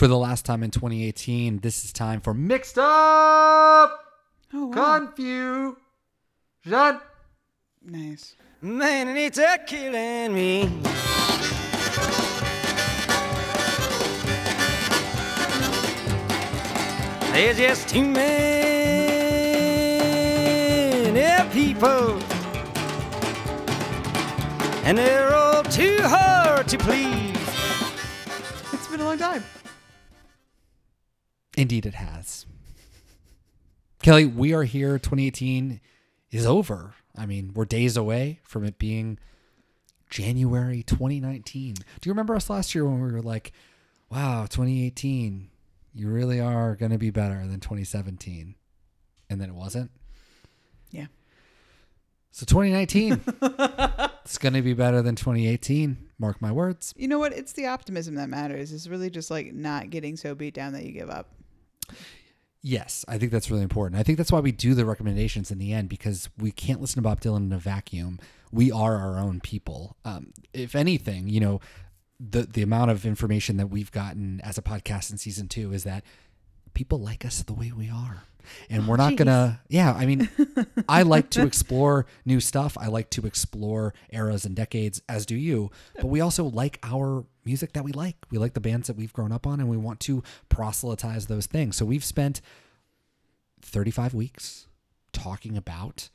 For the last time in 2018, this is time for Mixed Up Oh, wow. Confusion. nice. Man, it's a killing me. There's just too many people, and they're all too hard to please. It's been a long time. Indeed, it has. Kelly, we are here. 2018 is over. I mean, we're days away from it being January 2019. Do you remember us last year when we were like, wow, 2018, you really are going to be better than 2017? And then it wasn't. Yeah. So 2019, it's going to be better than 2018. Mark my words. You know what? It's the optimism that matters. It's really just like not getting so beat down that you give up. Yes, I think that's really important. I think that's why we do the recommendations in the end because we can't listen to Bob Dylan in a vacuum. We are our own people. Um, if anything, you know, the the amount of information that we've gotten as a podcast in season two is that people like us the way we are. And we're not Jeez. gonna yeah, I mean I like to explore new stuff. I like to explore eras and decades, as do you. But we also like our music that we like. We like the bands that we've grown up on and we want to proselytize those things. So we've spent 35 weeks talking about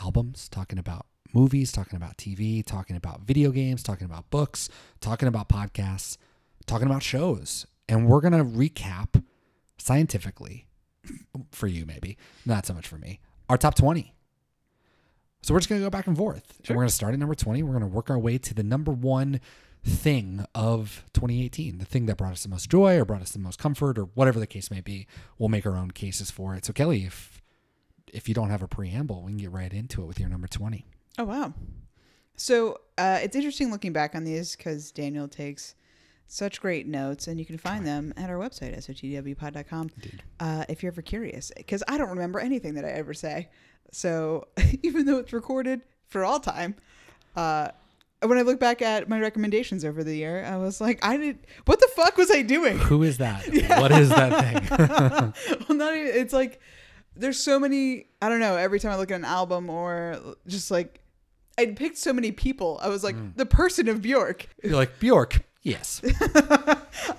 albums, talking about movies, talking about TV, talking about video games, talking about books, talking about podcasts, talking about shows. And we're going to recap scientifically for you, maybe, not so much for me, our top 20. So we're just going to go back and forth. And we're going to start at number 20. We're going to work our way to the number one thing of 2018, the thing that brought us the most joy or brought us the most comfort or whatever the case may be. We'll make our own cases for it. So Kelly, if if you don't have a preamble, we can get right into it with your number 20. Oh wow. So uh, it's interesting looking back on these because Daniel takes such great notes, and you can find them at our website, sotwpod.com, uh, if you're ever curious. Because I don't remember anything that I ever say. So even though it's recorded for all time, uh, when I look back at my recommendations over the year, I was like, I did. What the fuck was I doing? Who is that? What is that thing? well, not even, it's like there's so many. I don't know. Every time I look at an album or just like I'd picked so many people, I was like mm. the person of Bjork. You're like Bjork. Yes.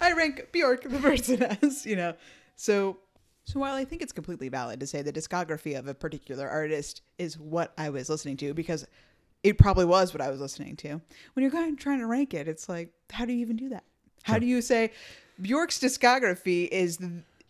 I rank Bjork the person as you know. So so while I think it's completely valid to say the discography of a particular artist is what I was listening to because it probably was what I was listening to. When you're kind of trying to rank it, it's like how do you even do that? How do you say Bjork's discography is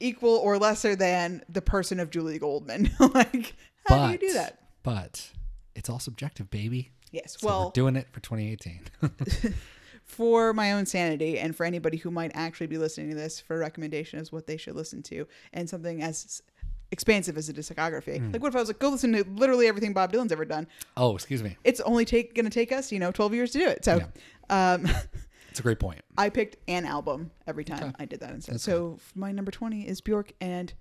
equal or lesser than the person of Julie Goldman? like how but, do you do that? But it's all subjective, baby. Yes. So well, doing it for 2018. for my own sanity and for anybody who might actually be listening to this for a recommendation as what they should listen to and something as expansive as a discography. Hmm. Like what if I was like, go listen to literally everything Bob Dylan's ever done? oh, excuse me. It's only take gonna take us, you know, twelve years to do it. So um It's a great point. I picked an album every time I did that instead. so my number twenty is Bjork and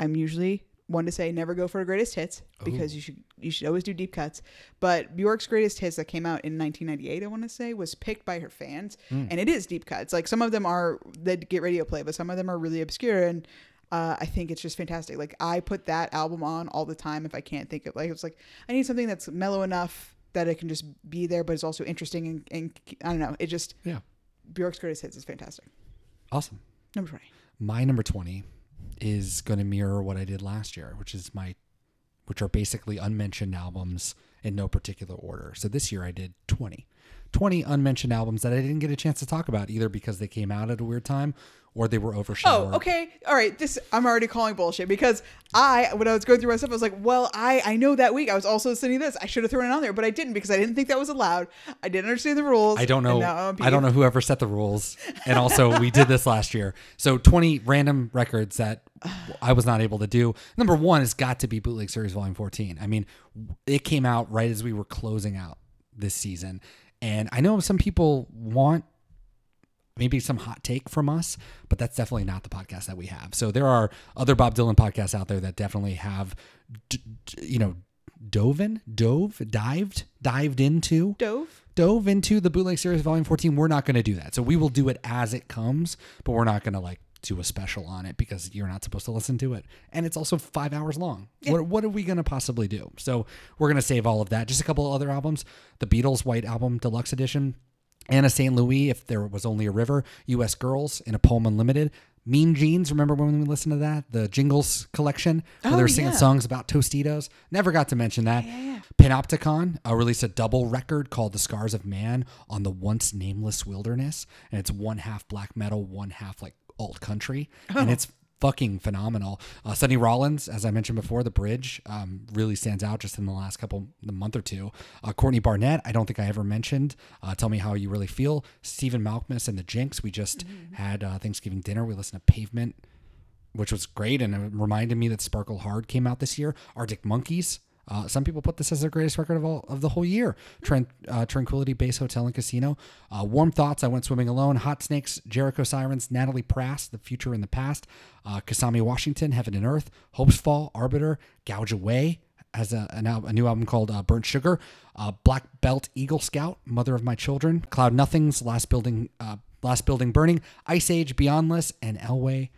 I'm usually one to say never go for a greatest hits because you should you should always do deep cuts. But Bjork's greatest hits that came out in 1998, I want to say, was picked by her fans, and it is deep cuts. Like some of them are that get radio play, but some of them are really obscure, and uh, I think it's just fantastic. Like I put that album on all the time if I can't think of like it's like I need something that's mellow enough that it can just be there, but it's also interesting and, and I don't know. It just Yeah. Bjork's greatest hits is fantastic. Awesome. Number twenty. My number 20 is going to mirror what I did last year, which is my which are basically unmentioned albums in no particular order. So this year I did 20. 20 unmentioned albums that I didn't get a chance to talk about either because they came out at a weird time or they were overshadowed. Oh, okay. All right. This I'm already calling bullshit because I when I was going through my stuff, I was like, well, I I know that week I was also sending this. I should have thrown it on there, but I didn't because I didn't think that was allowed. I didn't understand the rules. I don't know. I don't know whoever set the rules. And also, we did this last year. So 20 random records that I was not able to do. Number one has got to be Bootleg Series Volume 14. I mean, it came out right as we were closing out this season. And I know some people want maybe some hot take from us, but that's definitely not the podcast that we have. So there are other Bob Dylan podcasts out there that definitely have, d- d- you know, dove in, dove, dived, dived into Dove. dove into the bootleg series volume 14 we're not going to do that so we will do it as it comes but we're not going to like do a special on it because you're not supposed to listen to it and it's also five hours long what, what are we going to possibly do so we're going to save all of that just a couple of other albums the beatles white album deluxe edition Anna St. Louis, If There Was Only a River, U.S. Girls in a Poem Unlimited. Mean Jeans, remember when we listened to that? The Jingles collection where Oh, they were singing yeah. songs about Tostitos. Never got to mention that. Yeah. Panopticon uh, released a double record called The Scars of Man on the once nameless wilderness. And it's one half black metal, one half like alt country. And it's fucking phenomenal. Uh, Sonny Rollins, as I mentioned before, The Bridge um, really stands out just in the last couple, the month or two. Uh, Courtney Barnett, I don't think I ever mentioned. Uh, Tell me how you really feel. Stephen Malkmus and the Jicks. We just had uh, Thanksgiving dinner. We listened to Pavement, which was great, and it reminded me that Sparkle Hard came out this year. Arctic Monkeys. Uh, some people put this as their greatest record of all of the whole year. Tran- uh, Tranquility Base Hotel and Casino. Uh, Warm Thoughts. I went swimming alone. Hot Snakes. Jericho Sirens. Natalie Prass. The Future in the Past. Uh, Kamasi Washington. Heaven and Earth. Hopes Fall. Arbiter. Gouge Away. Has a, a new album called uh, Burnt Sugar. Uh, Black Belt Eagle Scout. Mother of My Children. Cloud Nothings. Last Building. Uh, Last Building Burning. Ice Age. Beyondless. And Elway.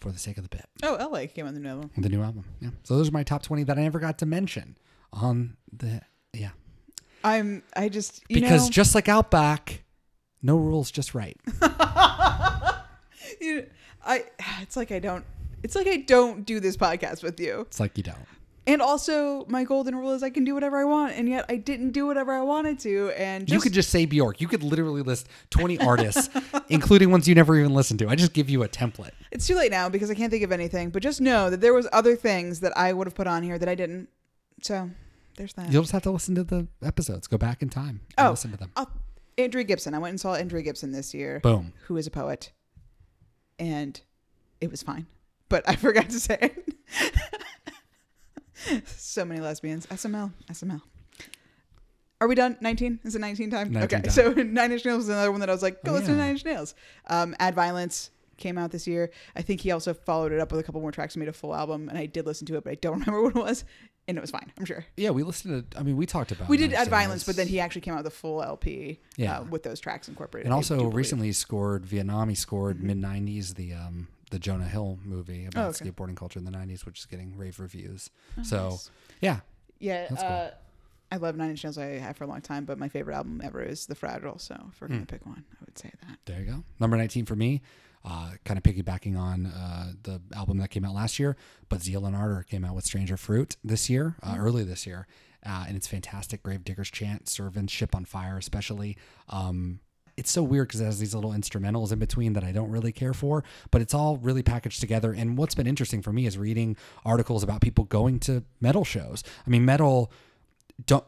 For the sake of the bit Oh, LA came on the new album. the new album. Yeah. So those are my top 20 that I never got to mention on the yeah. I'm. I just you Because know, just like Outback, no rules just right. you, I. It's like I don't. It's like I don't do this podcast with you. It's like you don't. And also, my golden rule is I can do whatever I want, and yet I didn't do whatever I wanted to. And just, you could just say Bjork. You could literally list 20 artists, including ones you never even listened to. I just give you a template. It's too late now because I can't think of anything. But just know that there was other things that I would have put on here that I didn't. So there's that. You'll just have to listen to the episodes. Go back in time and oh, listen to them. I'll- Andrea Gibson. I went and saw Andrea Gibson this year, Boom. who is a poet, and it was fine. But I forgot to say it. so many lesbians. SML. SML. Are we done? 19? Is it 19 time? 19 okay. time. So Nine Inch Nails is another one that I was like, go Oh, listen to yeah. Nine Inch Nails. Um, Add Violence came out this year. I think he also followed it up with a couple more tracks and made a full album. And I did listen to it, but I don't remember what it was. And it was fine, I'm sure. Yeah, we listened to, I mean, we talked about it. We did Nine Add Violence, but then he actually came out with a full LP Yeah. uh, with those tracks incorporated. And also recently scored Vietnam. He scored mid '90s the um the Jonah Hill movie about Oh, okay. skateboarding culture in the '90s, which is getting rave reviews. so Oh, nice. yeah, Yeah, That's cool. uh, I love Nine Inch Nails. I have for a long time, but my favorite album ever is The Fragile. So if we're gonna Hmm. pick one, I would say that. there you go. Number 19 for me. Uh, kind of piggybacking on uh, the album that came out last year, but Zeal and Ardor came out with Stranger Fruit this year, uh, early this year, uh, and it's fantastic. Grave Digger's Chant, Servants, Ship on Fire, especially. Um, it's so weird because it has these little instrumentals in between that I don't really care for, but it's all really packaged together. And what's been interesting for me is reading articles about people going to metal shows. I mean, metal don't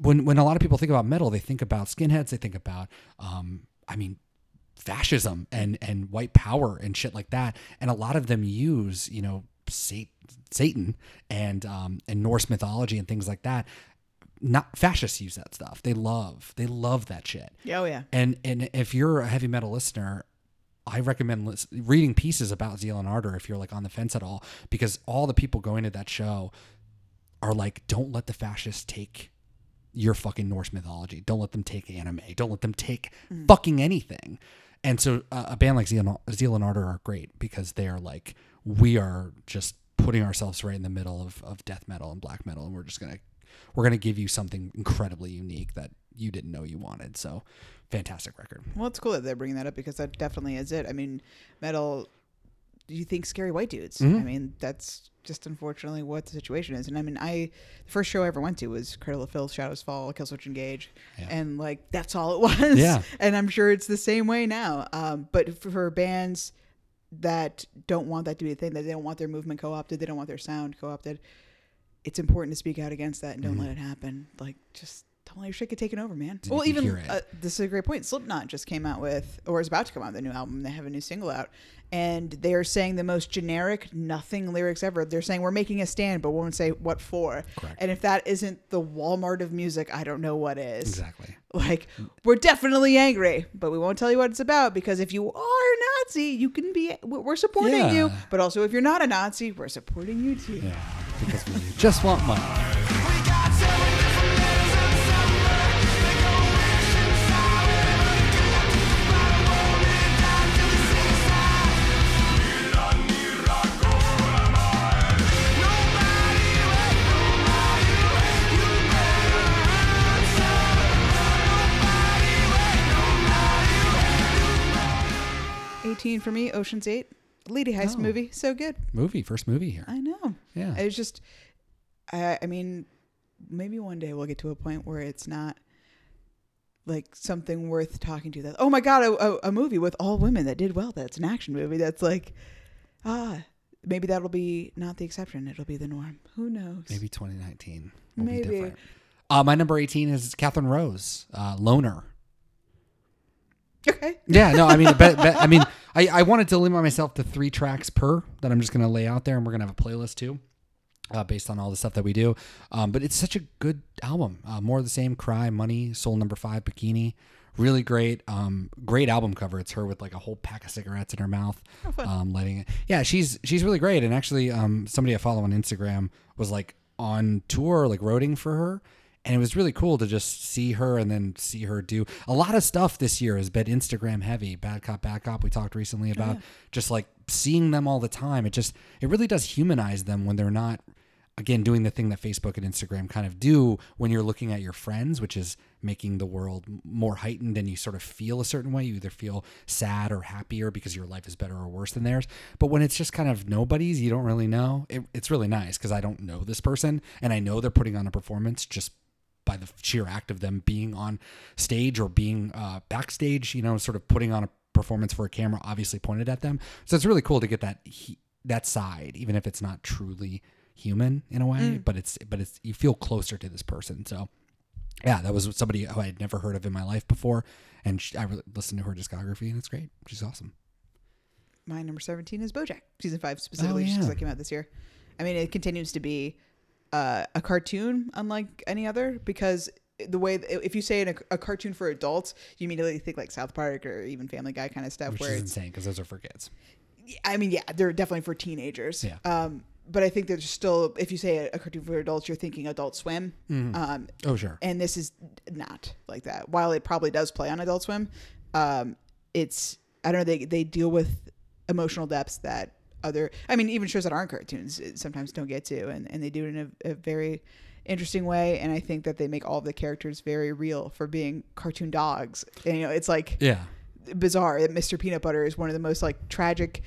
when when a lot of people think about metal, they think about skinheads, they think about um, I mean fascism and and white power and shit like that. And a lot of them use, you know, Satan, and um, and Norse mythology and things like that. Not fascists use that stuff. They love they love that shit. Yeah, oh yeah. And and if you're a heavy metal listener, I recommend lis- reading pieces about Zeal and Ardor if you're like on the fence at all, because all the people going to that show are like, don't let the fascists take your fucking Norse mythology. Don't let them take anime. Don't let them take fucking anything. And so uh, a band like Zeal, Zeal and Ardor are great because they are like, we are just putting ourselves right in the middle of, of death metal and black metal, and we're just gonna we're gonna give you something incredibly unique that you didn't know you wanted. So fantastic record. Well, it's cool that they're bringing that up because that definitely is it. I mean, metal. Do you think scary white dudes? Mhm. I mean, that's just unfortunately what the situation is. And I mean, I the first show I ever went to was Cradle of Filth, Shadows Fall, Killswitch Engage, Yeah. and like that's all it was. Yeah. and I'm sure it's the same way now. Um, but for, for bands that don't want that to be a thing, that they don't want their movement co-opted, they don't want their sound co-opted, it's important to speak out against that and don't Mhm. let it happen. Like just don't let your shit get taken over, man. Did well, even uh, this is a great point. Slipknot just came out with, or is about to come out with a new album. They have a new single out, and they are saying the most generic, nothing lyrics ever. They're saying we're making a stand, but won't say what for. Correct. And if that isn't the Walmart of music, I don't know what is. Exactly. Like we're definitely angry, but we won't tell you what it's about because if you are a Nazi, you can be. We're supporting you, but also if you're not a Nazi, we're supporting you too. Yeah because we just want money. Eighteen for me, Ocean's Eight, Lady Heist Oh. movie, so good. Movie, first movie here. I know. Yeah. It's just, I, I mean, maybe one day we'll get to a point where it's not like something worth talking to. That oh my god, a, a, a movie with all women that did well. That's an action movie. That's like, ah, maybe that'll be not the exception. It'll be the norm. Who knows? Maybe 2019 will be Maybe. different. Uh, my number 18 is Caroline Rose, uh, Loner. Okay. Yeah, no, I mean, but, but, I mean, I, I wanted to limit myself to three tracks per that I'm just going to lay out there, and we're going to have a playlist too, uh, based on all the stuff that we do. Um, but it's such a good album. Uh, More of the same, Cry, Money, Soul Number Five, Bikini. Really great, um, great album cover. It's her with like a whole pack of cigarettes in her mouth, um, lighting it. Yeah, she's she's really great. And actually, um, somebody I follow on Instagram was like on tour, like roading for her, and it was really cool to just see her and then see her do a lot of stuff this year has been Instagram heavy. Bad cop, bad cop. We talked recently oh, about just like seeing them all the time. It just it really does humanize them when they're not again doing the thing that Facebook and Instagram kind of do when you're looking at your friends, which is making the world more heightened and you sort of feel a certain way. You either feel sad or happier because your life is better or worse than theirs. But when it's just kind of nobody's, you don't really know. It, it's really nice because I don't know this person and I know they're putting on a performance just by the sheer act of them being on stage or being uh, backstage, you know, sort of putting on a performance for a camera obviously pointed at them. So it's really cool to get that he, that side, even if it's not truly human in a way, but it's but it's you feel closer to this person. So yeah, that was somebody who I had never heard of in my life before, and she, I really listened to her discography, and it's great. She's awesome. My number 17 is BoJack, season five specifically, Oh, just 'cause yeah. that came out this year. I mean, it continues to be uh, a cartoon unlike any other because the way if you say in a, a cartoon for adults, you immediately think like South Park or even Family Guy kind of stuff. Which where is it's, insane because those are for kids. I mean, yeah, they're definitely for teenagers. Yeah. Um, but I think there's still, if you say a, a cartoon for adults, you're thinking Adult Swim. Um, Oh sure. and this is not like that. While it probably does play on Adult Swim, um, it's I don't know they they deal with emotional depths that other I mean even shows that aren't cartoons uh, sometimes don't get to, and and they do it in a, a very interesting way. And I think that they make all of the characters very real for being cartoon dogs. And, you know, it's like Yeah. bizarre that Mr. Peanut Butter is one of the most like tragic,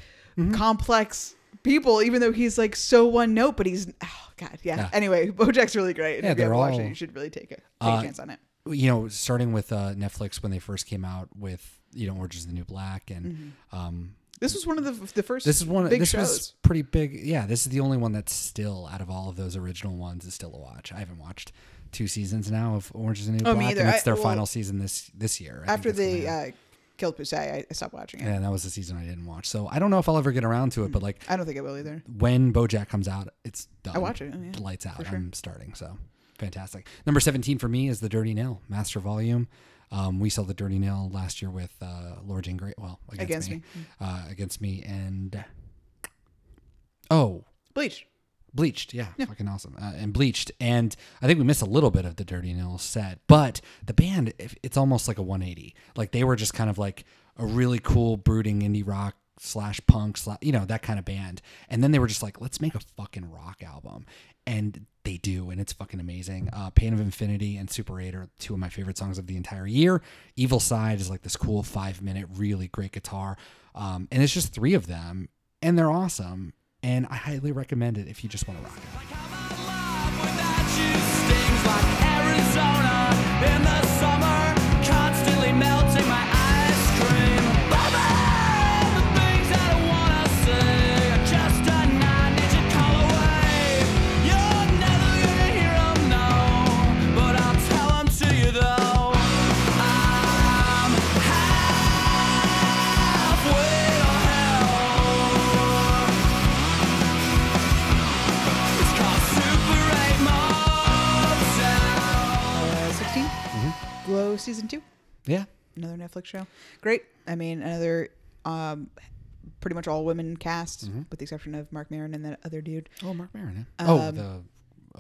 complex people, even though he's like so one note, but he's oh god, yeah. Yeah. Anyway, BoJack's really great. And Yeah, if you they're haven't watched all- it, you should really take a, take Uh, a chance on it. you know, starting with uh, Netflix when they first came out with you know Orange is the New Black, and Mm-hmm. um, This was one of the the first. this is one. big this shows. was pretty big. Yeah, this is the only one that's still out of all of those original ones is still a watch. I haven't watched two seasons now of Orange is the New Oh, me Black, either. and it's I- their well, final season this this year. I After they uh, killed Poussey, I, I stopped watching it. and that was the season I didn't watch. So I don't know if I'll ever get around to it, but like I don't think I will either. when BoJack comes out, it's done. I watch it, oh, yeah, lights out. sure. I'm starting. So fantastic. Number 17 for me is the Dirty Nil Master Volume. Um, we saw the Dirty Nil last year with uh, Laura Jane Grace. Well, against, Against me, Me. Uh, against me, and oh, Bleach. Bleached, yeah, fucking awesome, uh, and Bleached, and I think we missed a little bit of the Dirty Nil set, but the band, it's almost like a 180. Like they were just kind of like a really cool, brooding indie rock slash punk, slash, you know, that kind of band, and then they were just like, let's make a fucking rock album, and they do, and it's fucking amazing. Uh, Pain of Infinity and Super 8 are two of my favorite songs of the entire year. Evil Side is like this cool five minute, really great guitar, um, and it's just three of them, and they're awesome. And I highly recommend it if you just want to rock it. It's season two. Yeah. Another Netflix show. Great. I mean, another um, pretty much all women cast, Mm-hmm. with the exception of Marc Maron and that other dude. Oh, Marc Maron. Yeah. oh, Um, the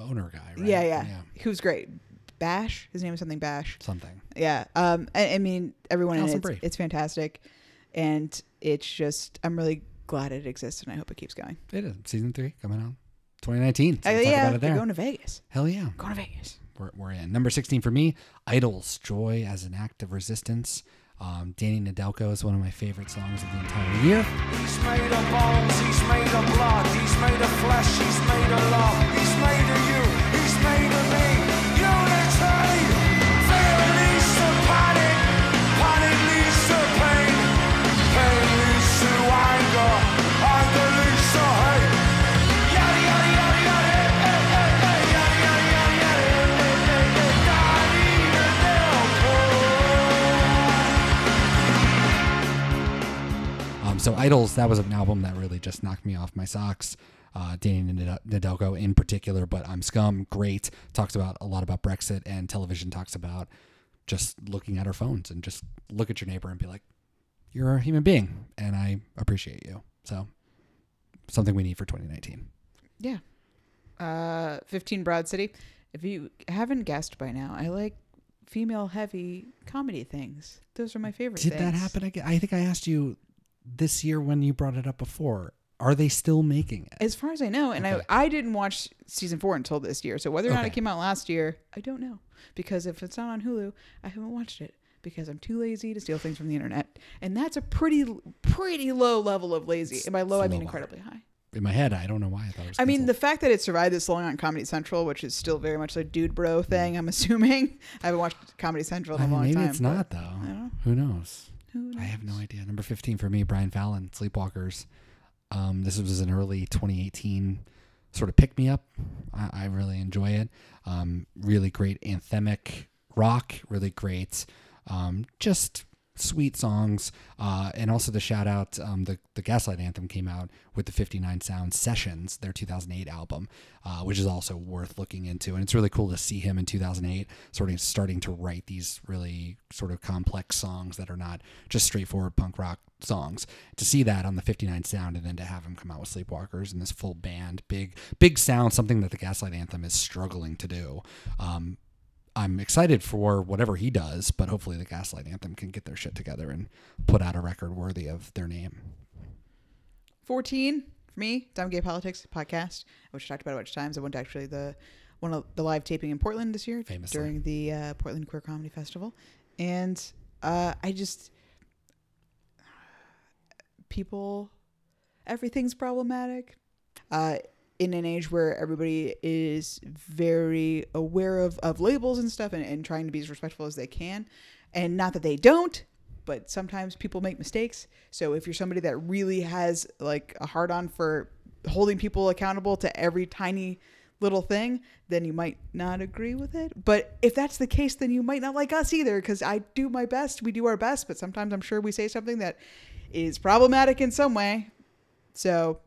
owner guy, right? Yeah, yeah, Who's great. Bash. His name is something Bash. Something. Yeah. Um. I, I mean, everyone in it, it's, it's fantastic, and it's just I'm really glad it exists, and I hope it keeps going. It is. Season three coming out 2019. So Uh, we'll yeah, about it they're there. going to Vegas. Hell yeah. Going to Vegas. We're, we're in. Number 16 for me, Idles, Joy as an Act of Resistance. Um, Danny Nedelko is one of my favorite songs of the entire year. He's made of bones, he's made of blood, he's made of flesh, he's made of love, he's made of you, he's made of so Idles, that was an album that really just knocked me off my socks. Uh, Danny Nad- Nedelko in particular, but I'm Scum, great. Talks about a lot about Brexit and television talks about just looking at our phones and just look at your neighbor and be like, you're a human being and I appreciate you. So something we need for 2019. Yeah. Uh, 15 Broad City. If you haven't guessed by now, I like female heavy comedy things. Those are my favorite Did things. that happen again? I think I asked you this year when you brought it up before. Are they still making it? As far as I know, and Okay. I I didn't watch season four until this year. So whether or not it came out last year, I don't know. Because if it's not on Hulu, I haven't watched it because I'm too lazy to steal things from the internet, and that's a pretty pretty low level of lazy. And by low, I mean incredibly high. In my head, I don't know why I thought it was. I mean, the fact that it survived this long on Comedy Central, which is still very much a dude bro hmm. thing, I'm assuming. I haven't watched Comedy Central in I a mean, long maybe time. it's not though. don't know. Who knows? I have no idea. Number 15 for me, Brian Fallon, Sleepwalkers. Um, this was an early 2018 sort of pick me up. I, I really enjoy it. Um, really great anthemic rock, really great, um, just sweet songs. Uh, and also the shout out, um, the, the Gaslight Anthem came out with the 59 Sound Sessions, their 2008 album, uh, which is also worth looking into. And it's really cool to see him in 2008 sort of starting to write these really sort of complex songs that are not just straightforward punk rock songs. To see that on the 59 Sound and then to have him come out with Sleepwalkers and this full band, big, big sound, something that the Gaslight Anthem is struggling to do. Um, I'm excited for whatever he does, but hopefully the Gaslight Anthem can get their shit together and put out a record worthy of their name. 14 for me, Dumb Gay Politics podcast, which I talked about a bunch of times. I went to actually the one of the live taping in Portland this year Famously. during the uh, Portland Queer Comedy Festival, and uh, I just people, everything's problematic. Uh, in an age where everybody is very aware of, of labels and stuff and, and trying to be as respectful as they can. And not that they don't, but sometimes people make mistakes. So if you're somebody that really has like a hard on for holding people accountable to every tiny little thing, then you might not agree with it. But if that's the case, then you might not like us either because I do my best. We do our best, but sometimes I'm sure we say something that is problematic in some way. So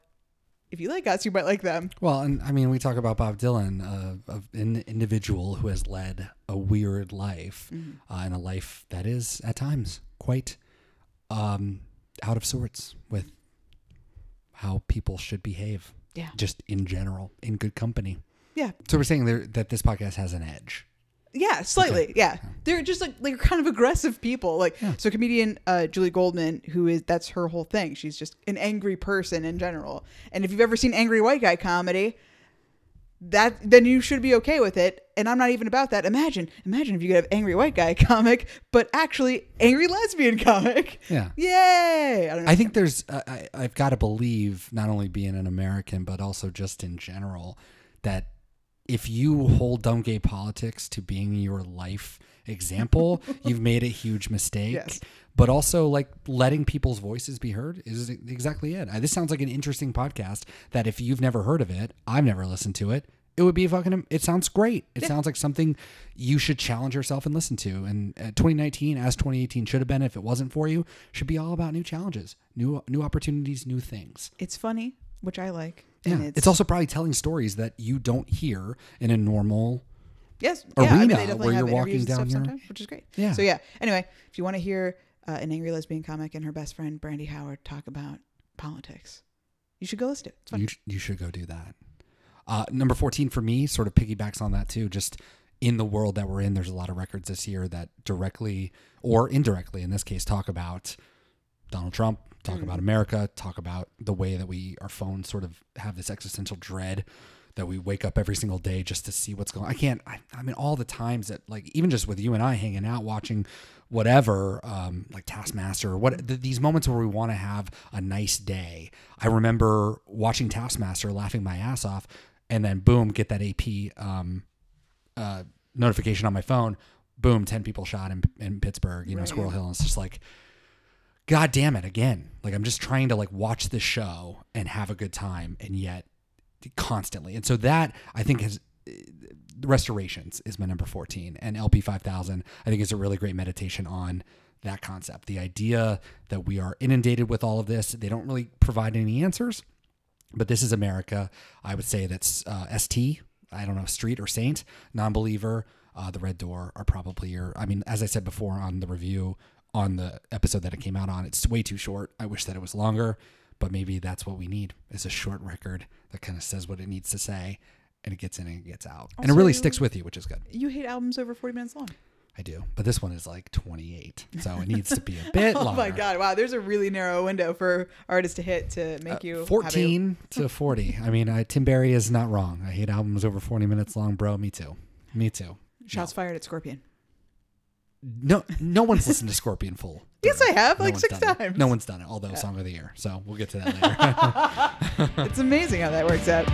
if you like us, you might like them. Well, and I mean, we talk about Bob Dylan, uh, of an individual who has led a weird life, uh, and a life that is at times quite um, out of sorts with how people should behave, Yeah. just in general, in good company. Yeah. So we're saying there, that this podcast has an edge. Yeah, slightly. Yeah, they're just like they're kind of aggressive people. Like Yeah. so, comedian uh, Julie Goldman, who is that's her whole thing. She's just an angry person in general. And if you've ever seen angry white guy comedy, that then you should be okay with it. And I'm not even about that. Imagine, imagine if you could have angry white guy comic, but actually angry lesbian comic. Yeah. Yay! I don't know. I think there's, uh, I, I've got to believe, not only being an American, but also just in general, that if you hold dumb gay politics to being your life example, you've made a huge mistake. Yes. But also, like letting people's voices be heard is exactly it. This sounds like an interesting podcast that if you've never heard of it, I've never listened to it. It would be fucking. It sounds great. It sounds like something you should challenge yourself and listen to. And uh, 2019, as 2018 should have been, if it wasn't for you, should be all about new challenges, new new opportunities, new things. it's funny, which I like. Yeah, And it's, also probably telling stories that you don't hear in a normal. Yes, yeah, I mean, arena where you're walking down sometimes, which is great. Yeah. So yeah. Anyway, if you want to hear uh, an angry lesbian comic and her best friend Brandy Howard talk about politics, you should go listen to it. It's. You you should go do that. Uh, number 14 for me sort of piggybacks on that too. Just in the world that we're in, there's a lot of records this year that directly or indirectly, in this case, talk about Donald Trump, talk about America, talk about the way that we our phones sort of have this existential dread that we wake up every single day just to see what's going. I can't. I, I mean, all the times that like even just with you and I hanging out watching whatever, um, like Taskmaster or what th- these moments where we want to have a nice day. I remember watching Taskmaster, laughing my ass off, and then boom, get that AP um, uh, notification on my phone. Boom, ten people shot in, in Pittsburgh. You know, Squirrel Hill. And it's just like god damn it again. Like i'm just trying to like watch this show and have a good time and yet constantly. And so that i think is restorations is my number 14 and lp 5000 i think is a really great meditation on that concept. The idea that we are inundated with all of this they don't really provide any answers but this is america. I would say that's uh, st i don't know street or saint non-believer uh, the red door are probably your i mean as i said before on the review on the episode that it came out on. It's way too short. I wish that it was longer but maybe that's what we need is a short record that kind of says what it needs to say and it gets in and it gets out. And it really sticks with you which is good. You hate albums over 40 minutes long. i do but this one is like 28 so it needs to be a bit Oh longer. My god! Wow, there's a really narrow window for artists to hit to make Uh, you have a- 14 to 40 i mean I, tim barry is not wrong. I hate albums over 40 minutes long bro. Me too. Me too. Shots fired at Scorpion. No no one's listened to scorpion full Yes, I have, like six done it. times. no one's done it although song of the year so we'll get to that later It's amazing how that works out.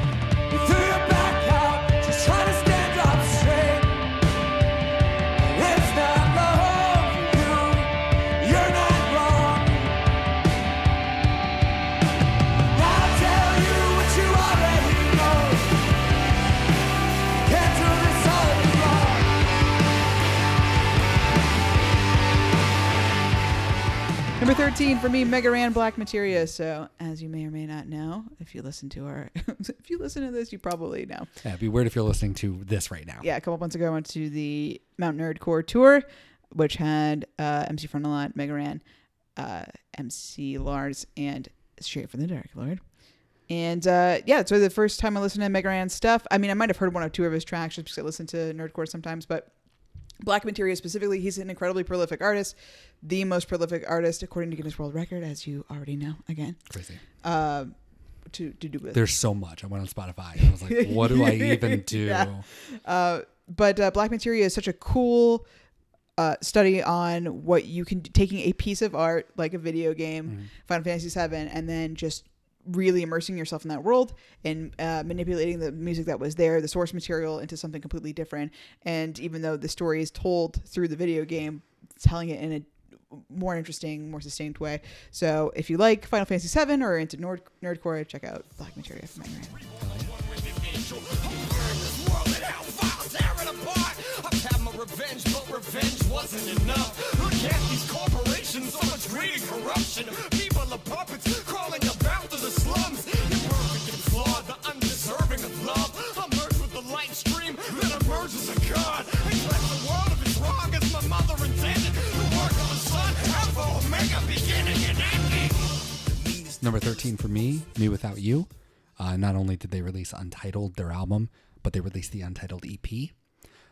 Number 13 for me, Mega Ran Black Materia. So, as you may or may not know, if you listen to our, if you listen to this, you probably know. yeah, it'd be weird if you're listening to this right now Yeah, a couple months ago, I went to the Mount Nerdmore tour, which had uh, MC Frontalot, Mega Ran, uh, MC Lars, and Schaffer the Darklord. And uh, yeah, so the first time I listened to Mega Ran stuff, I mean, I might have heard one or two of his tracks just because I listen to Nerdcore sometimes, but Black Materia specifically, he's an incredibly prolific artist, the most prolific artist according to Guinness World Record, as you already know. Again, crazy uh, to to do with there's so much i went on spotify i was like what do i even do Yeah. Uh, but uh, Black Materia is such a cool uh, study on what you can do, taking a piece of art like a video game, Mm-hmm. Final Fantasy VII, and then just really immersing yourself in that world and uh, manipulating the music that was there, the source material, into something completely different. And even though the story is told through the video game, telling it in a more interesting, more sustained way. So if you like Final Fantasy VII or into Nerd Nerdcore, check out Black Materia from Mega Ran. God. And cleanse the world of its wrong as my mother intended. The work of the sun, Alpha, Omega, beginning and ending. number 13 for me me without you. Uh, not only did they release untitled their album but they released the untitled ep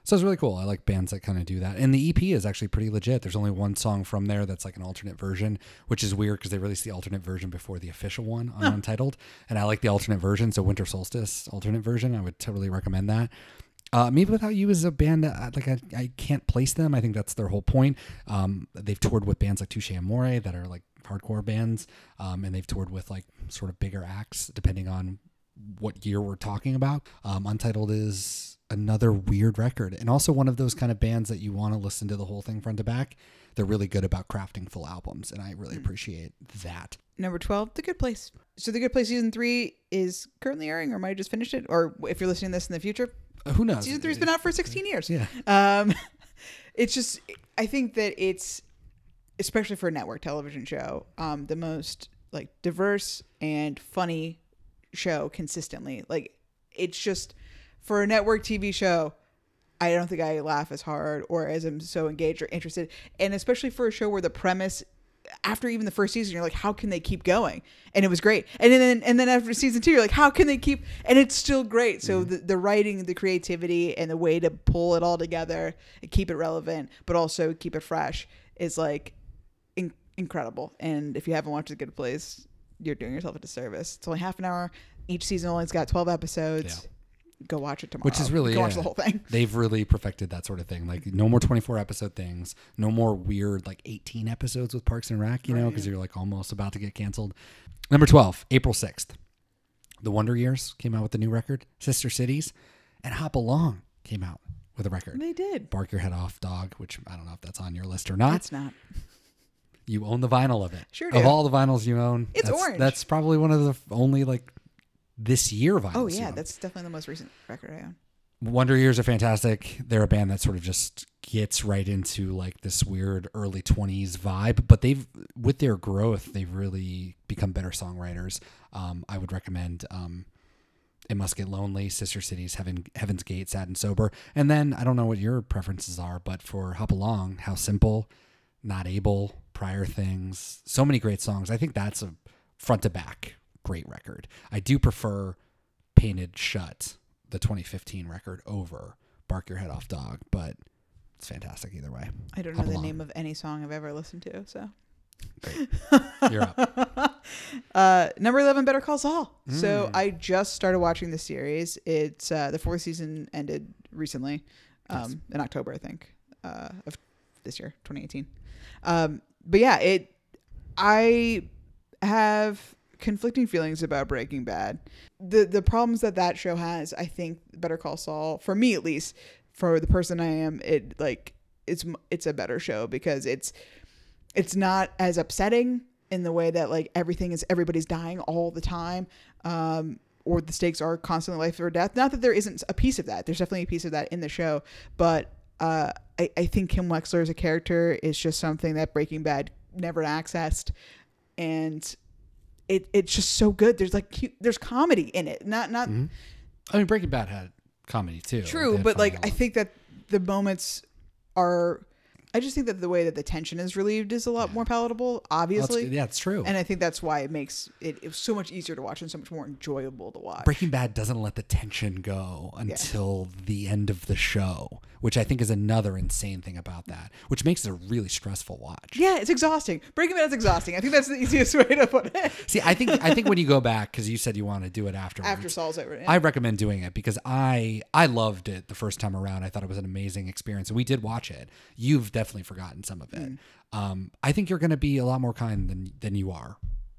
so it's really cool. I like bands that kind of do that. And the ep is actually pretty legit. There's only one song from there that's like an alternate version which is weird because they released the alternate version before the official one on untitled. And i like the alternate version so winter solstice alternate version i would totally recommend that uh, Me Without You is a band that I- like I, I can't place them. I think that's their whole point. Um, they've toured with bands like Touche Amore that are like hardcore bands, um, and they've toured with like sort of bigger acts depending on what year we're talking about. Um, Untitled is another weird record, and also one of those kind of bands that you want to listen to the whole thing front to back. They're really good about crafting full albums, and I really appreciate that. Number 12, The Good Place. So, The Good Place season three is currently airing, or might have just finished it. Or if you're listening to this in the future, Uh, who knows? season three's been out for 16 years. Yeah. Um, it's just, I think that it's, especially for a network television show, um, the most like diverse and funny show consistently. Like, it's just for a network TV show. I don't think I laugh as hard or as I'm so engaged or interested. And especially for a show where the premise after even the first season, you're like, how can they keep going? And it was great. And then and then after season two, you're like, how can they keep? And it's still great. So mm-hmm. the, the writing, the creativity, and the way to pull it all together and keep it relevant, but also keep it fresh is like in- incredible. And if you haven't watched The Good Place, you're doing yourself a disservice. It's only half an hour. Each season only's got 12 episodes. Go watch it tomorrow. which is really go watch the whole thing. They've really perfected that sort of thing. Like no more twenty four episode things, no more weird like eighteen episodes with Parks and Rec. You know, because you're like almost about to get canceled. Number twelve, April sixth, The Wonder Years came out with the new record, Sister Cities, and Hop Along came out with a record. They did. Bark Your Head Off Dog, which I don't know if that's on your list or not. It's not. you own the vinyl of it. Sure Of all the vinyls you own, It's that's, orange. That's probably one of the only like this year vinyls. Oh yeah, that's definitely the most recent record I own. Wonder Years are fantastic. They're a band that sort of just gets right into like this weird early 20s vibe, but they've with their growth, they've really become better songwriters. Um, I would recommend um, It Must Get Lonely, Sister Cities, Heaven, Heaven's Gate, Sad and Sober. And then I don't know what your preferences are, but for Hop Along, How Simple, Not Able, Prior Things, so many great songs. I think that's a front to back great record. I do prefer Painted Shut, the 2015 record, over Bark Your Head Off Dog, but it's fantastic either way. I don't know Hop the along. name of any song I've ever listened to. So, You're up. uh, number eleven, Better Call Saul. Mm. So I just started watching the series. It's uh, the fourth season ended recently, um, in October, I think, uh, of this year, 2018. Um, but yeah, it. I have conflicting feelings about Breaking Bad. The the problems that that show has, I think Better Call Saul, for me at least, for the person I am, it like it's it's a better show because it's it's not as upsetting in the way that like everything is everybody's dying all the time um or the stakes are constantly life or death. Not that there isn't a piece of that. There's definitely a piece of that in the show but uh i, I think kim wexler as a character is just something that breaking bad never accessed. And it it's just so good there's like cu- there's comedy in it not not mm-hmm. I mean, Breaking Bad had comedy too. True, but like I think that the moments are. I just think that the way that the tension is relieved is a lot more palatable, Well, obviously. yeah, it's true. And I think that's why it makes it, it so much easier to watch and so much more enjoyable to watch. Breaking Bad doesn't let the tension go until the end of the show, which I think is another insane thing about that, which makes it a really stressful watch. yeah, it's exhausting. Breaking Bad is exhausting. I think that's the easiest way to put it. See, I think I think when you go back because you said you want to do it afterwards. After Saul's over. I recommend doing it because I I loved it the first time around. I thought it was an amazing experience, and we did watch it. You've definitely forgotten some of it. Mm. Um, I think you're going to be a lot more kind than than you are,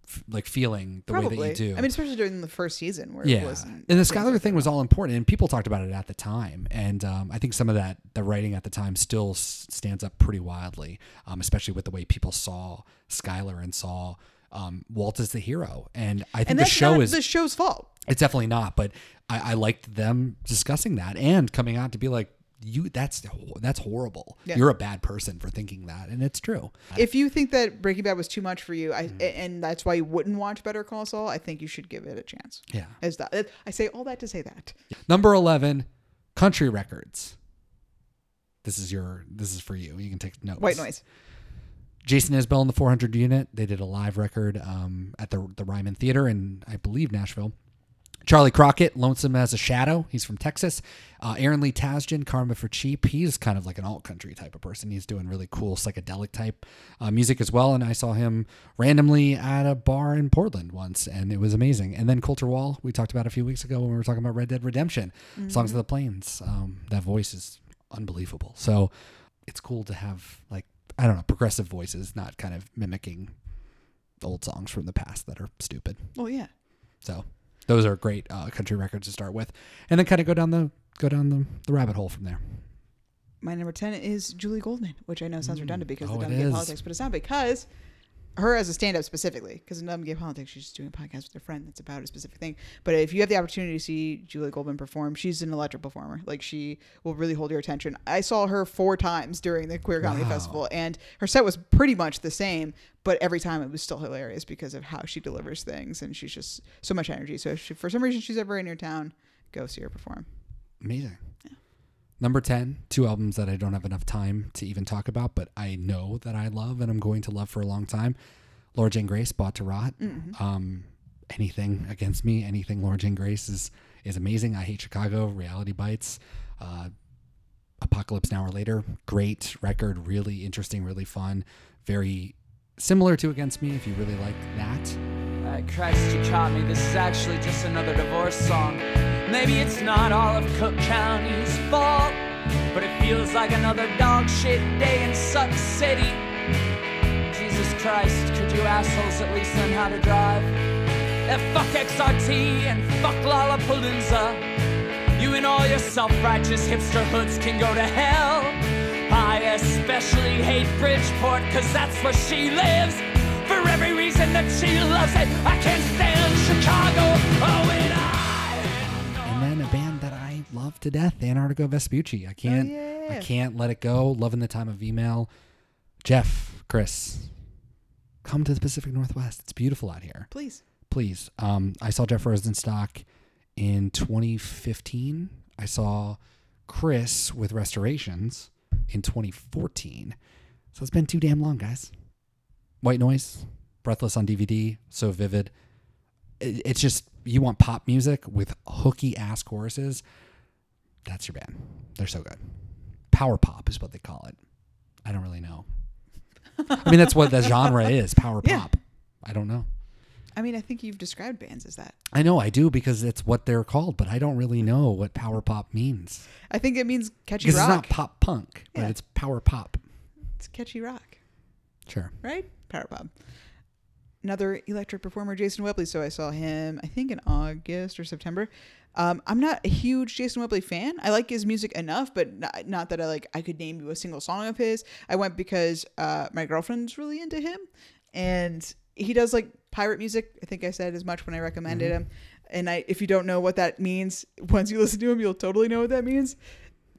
f- like feeling the way that you do. I mean, especially during the first season where it yeah, wasn't. and the Skyler thing was all important, and people talked about it at the time. And um, I think some of that, the writing at the time, still s- stands up pretty wildly, um, especially with the way people saw Skyler and saw um, Walt as the hero. And I think And the show is the show's fault. it's definitely not, but I, I liked them discussing that and coming out to be like, you that's that's horrible. Yeah. You're a bad person for thinking that, and it's true. If you think that Breaking Bad was too much for you, I, Mm-hmm. and that's why you wouldn't watch Better Call Saul, I think you should give it a chance. Yeah. As that, I say all that to say that. Number eleven, country records. This is your. This is for you. You can take notes. White noise. Jason Isbell and the 400 unit. They did a live record um, at the the Ryman Theater in I believe Nashville. Charley Crockett, Lonesome as a Shadow. He's from Texas. Uh, Aaron Lee Tasjan, Karma for Cheap. He's kind of like an alt country type of person. He's doing really cool psychedelic type uh, music as well. And I saw him randomly at a bar in Portland once, and it was amazing. And then Colter Wall, we talked about a few weeks ago when we were talking about Red Dead Redemption, Songs of the Plains. Um, that voice is unbelievable. So it's cool to have like I don't know progressive voices, not kind of mimicking old songs from the past that are stupid. Oh yeah. So those are great uh, country records to start with, and then kind of go down the go down the, the rabbit hole from there. My number 10 is Julie Goldman, which I know sounds redundant because Oh, the Dumb Politics, but it's not because her as a stand up specifically, because in Dumb Gay Politics, she's just doing a podcast with her friend that's about a specific thing. But if you have the opportunity to see Julie Goldman perform, she's an electric performer. Like, she will really hold your attention. I saw her four times during the Queer Comedy Wow. Festival, and her set was pretty much the same, but every time it was still hilarious because of how she delivers things, and she's just so much energy. So if she, for some reason she's ever in your town, go see her perform. Amazing. Number 10, two albums that I don't have enough time to even talk about, but I know that I love and I'm going to love for a long time. Laura Jane Grace, Bought to Rot. Um, anything against me, anything Laura Jane Grace is is amazing. I Hate Chicago, Reality Bites, uh, Apocalypse Now or Later. Great record, really interesting, really fun. Very similar to Against Me if you really like that. Uh, Christ, you caught me. This is actually just another divorce song. Maybe it's not all of Cook County's fault, but it feels like another dog shit day in Suck City. Jesus Christ, could you assholes at least learn how to drive? Eh, fuck XRT and fuck Lollapalooza. You and all your self-righteous hipster hoods can go to hell. I especially hate Bridgeport, cause that's where she lives. For every reason that she loves it, I can't stand Chicago. Oh, love to death, Antarctigo Vespucci. I can't, I yeah. can't let it go. Loving the time of email. Jeff, Chris, come to the Pacific Northwest. It's beautiful out here. Please. Please. Um, I saw Jeff Rosenstock in 2015. I saw Chris with Restorations in 2014. So it's been too damn long, guys. White Noise, Breathless on DVD, so vivid. It's just you want pop music with hooky ass choruses. That's your band. They're so good. Power pop is what they call it. I don't really know. I mean, that's what the genre is. Power Yeah. pop. I don't know. I mean, I think you've described bands as that. I know I do because it's what they're called, but I don't really know what power pop means. I think it means catchy rock. it's not pop punk, but it's power pop. It's catchy rock, Sure. right? Power pop. Another electric performer, Jason Webley. So I saw him, I think, in August or September. Um, I'm not a huge Jason Webley fan. I like his music enough, but not, not that I like. I could name you a single song of his. I went because uh, my girlfriend's really into him, and he does like pirate music. I think I said as much when I recommended him. And I, if you don't know what that means, once you listen to him, you'll totally know what that means.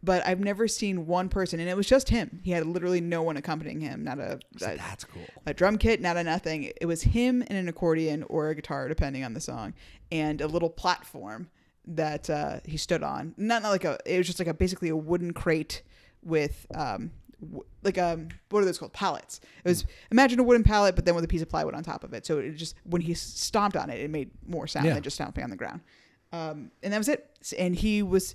But I've never seen one person, and it was just him. He had literally no one accompanying him, not a, a That's cool. a drum kit, not a nothing. It was him and an accordion or a guitar, depending on the song, and a little platform that uh, he stood on. Not, not like a. It was just like a basically a wooden crate with um w- like um what are those called pallets. It was imagine a wooden pallet, but then with a piece of plywood on top of it. So it just when he stomped on it, it made more sound Yeah. than just stomping on the ground. Um, and that was it. And he was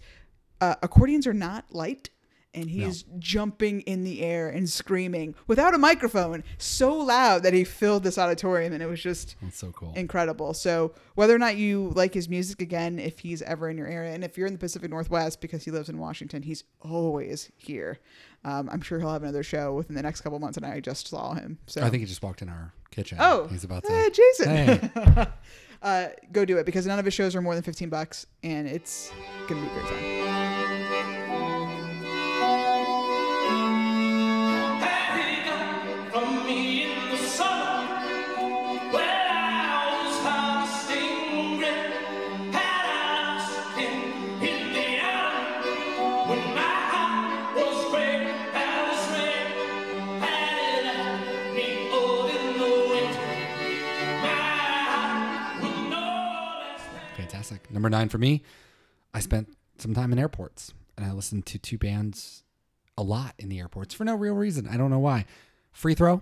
uh, accordions are not light. And he's jumping in the air and screaming without a microphone so loud that he filled this auditorium. And it was just That's so cool. incredible. So whether or not you like his music again, if he's ever in your area, and if you're in the Pacific Northwest because he lives in Washington, he's always here. Um, I'm sure he'll have another show within the next couple months, and I just saw him. So I think he just walked in our kitchen. oh, he's about to. eh, Jason, Hey. uh, go do it because none of his shows are more than 15 bucks, and it's gonna be a great time. Number nine for me. I spent some time in airports and I listened to two bands a lot in the airports for no real reason. I don't know why. Free Throw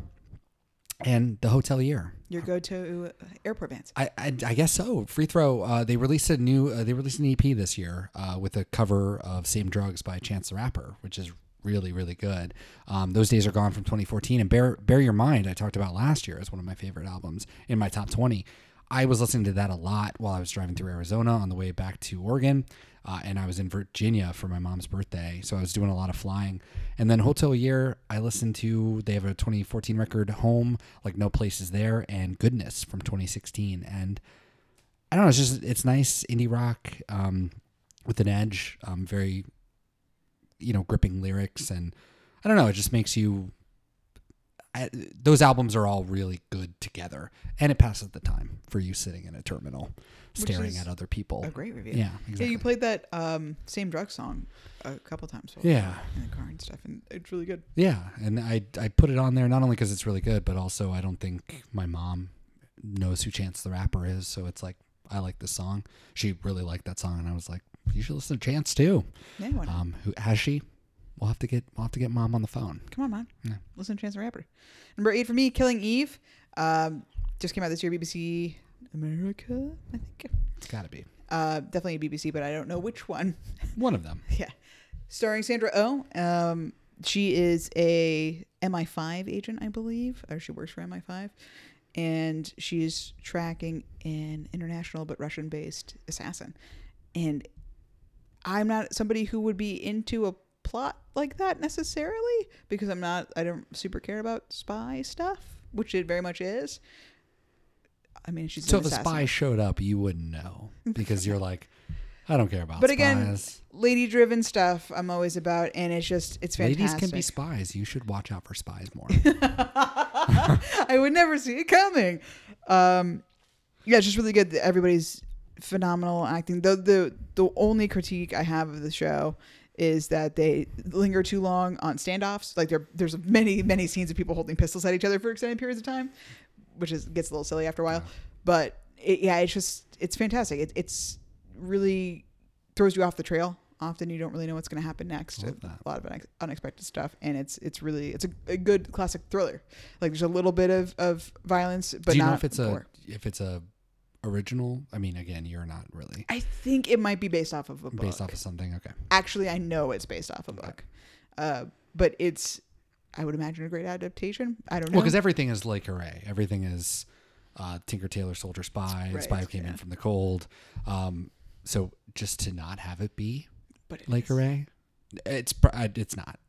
and The Hotelier. Your go-to airport bands. I, I, I guess so. Free Throw. Uh, they released a new. Uh, they released an EP this year uh, with a cover of "Same Drugs" by Chance the Rapper, which is really really good. Um, Those days are gone from 2014. And Bear Bear Your Mind, I talked about last year as one of my favorite albums in my top 20. I was listening to that a lot while I was driving through Arizona on the way back to Oregon. Uh, and I was in Virginia for my mom's birthday, so I was doing a lot of flying. And then Hotelier, I listened to. They have a 2014 record, "Home," like "Noplace Is There," and "Goodness" from 2016. And I don't know. It's just it's nice indie rock um, with an edge. Um, very, you know, gripping lyrics, and I don't know. It just makes you. Those albums are all really good together, and it passes the time for you sitting in a terminal, staring at other people. A great review. Yeah, Yeah, exactly. you played that um, same drug song a couple times. Yeah. in the car and stuff, and it's really good. Yeah, and I I put it on there not only because it's really good, but also I don't think my mom knows who Chance the Rapper is, so it's like I like this song. She really liked that song, and I was like, you should listen to Chance too. Yeah. Um, who has she? We'll have to get we'll have to get mom on the phone. Come on, mom. Yeah. Listen to Chance the Rapper. Number eight for me, Killing Eve. Um, just came out this year, BBC America, I think. It's got to be Uh, definitely a BBC, but I don't know which one. one of them. yeah. Starring Sandra Oh. Um, she is a MI5 agent, I believe, or she works for MI5. And she's tracking an international but Russian based assassin. And I'm not somebody who would be into a plot like that necessarily because I'm not. I don't super care about spy stuff, which it very much is. I mean, she's So if a spy showed up, you wouldn't know because you're like, I don't care about But again, spies. lady driven stuff I'm always about, and it's just it's fantastic. Ladies can be spies. You should watch out for spies more. I would never see it coming. Um, yeah, it's just really good. Everybody's phenomenal acting. The the the only critique I have of the show is that they linger too long on standoffs. Like there there's many many scenes of people holding pistols at each other for extended periods of time, which is gets a little silly after a while. But it, yeah, it's just it's fantastic. It, it's really throws you off the trail. Often you don't really know what's going to happen next. A lot of unexpected stuff, and it's it's really it's a, a good classic thriller. Like there's a little bit of, of violence, but Do you not know if it's a if it's a original? I mean, again, you're not really I think it might be based off of a book. based off of something. Okay. Actually, I know it's based off a book, uh, but it's I would imagine a great adaptation. I don't know. Well, because everything is Le Carre. Everything is uh, Tinker Tailor Soldier Spy, Right, Spy Who Came yeah. In From the Cold. Um, so just to not have it be but it Le is. Carre, it's it's not.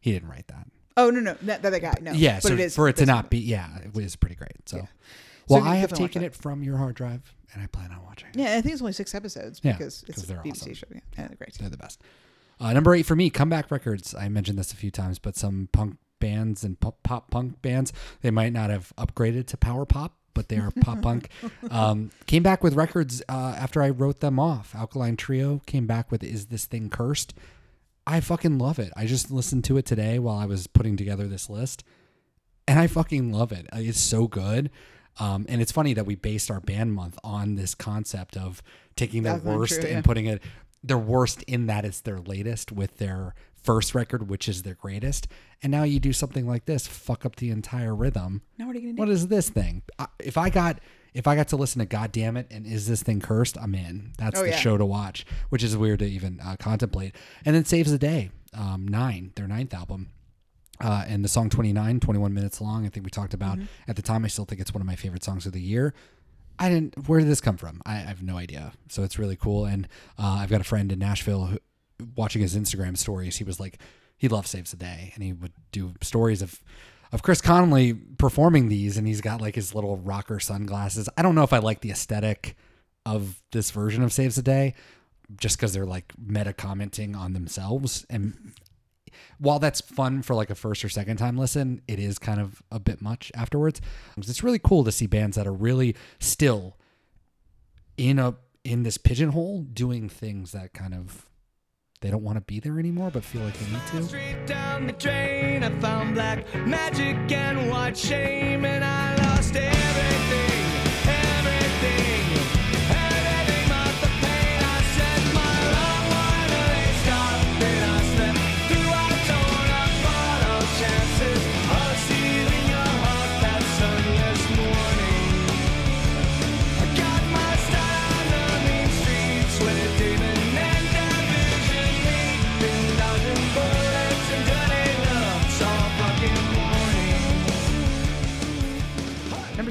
He didn't write that. Oh no no that, that guy no. yeah, but so it is for it to not be, yeah, it was pretty great. So, Yeah. Well, So I have taken it from your hard drive, and I plan on watching. it. Yeah, I think it's only six episodes Yeah, because it's a BBC awesome. show. Yeah, yeah, they're great. They're the best. Uh, number eight for me, Comeback Records. I mentioned this a few times, but some punk bands and pop, pop punk bands, they might not have upgraded to power pop, but they are pop punk. Um, came back with records uh, after I wrote them off. Alkaline Trio came back with Is This Thing Cursed? I fucking love it. I just listened to it today while I was putting together this list, and I fucking love it. It's so good. Um, and it's funny that we based our band month on this concept of taking their worst Trio, and yeah. putting it their worst in that it's their latest with their first record, which is their greatest. And now you do something like this, fuck up the entire rhythm. Now what are you gonna do? What is this thing? I- If I got if I got to listen to God damn it and is this thing cursed? I'm in. That's Oh, the yeah. show to watch, which is weird to even uh, contemplate. And then Saves the Day, um, nine, their ninth album. Uh, and the song 29, 21 minutes long. I think we talked about Mm-hmm. at the time. I still think it's one of my favorite songs of the year. I didn't. Where did this come from? I, I have no idea. So it's really cool. And uh, I've got a friend in Nashville who, watching his Instagram stories. He was like, he loves Saves the Day, and he would do stories of of Chris Conley performing these, and he's got like his little rocker sunglasses. I don't know if I like the aesthetic of this version of Saves the Day, just because they're like meta commenting on themselves and while that's fun for like a first or second time listen, it is kind of a bit much afterwards. It's really cool to see bands that are really still in a in this pigeonhole doing things that kind of they don't want to be there anymore but feel like they need to. Down the drain, I found black magic and white shame, and I lost everything,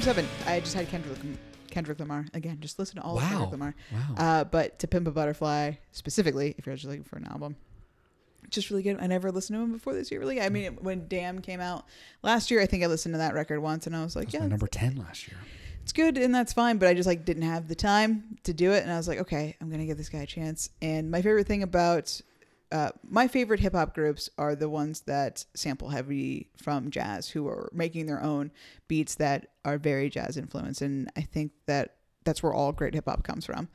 seven, I just had Kendrick Kendrick Lamar again. Just listen to all of Kendrick Lamar. Wow. Uh, but to Pimp a Butterfly specifically, if you're just looking for an album, just really good. I never listened to him before this year. Really, I mean, when Damn came out last year, I think I listened to that record once, and I was like, was yeah, number 10 last year. it's good, and that's fine. But I just like didn't have the time to do it, and I was like, okay, I'm gonna give this guy a chance. And my favorite thing about uh, my favorite hip hop groups are the ones that sample heavy from jazz, who are making their own beats that are very jazz influenced, and I think that that's where all great hip hop comes from.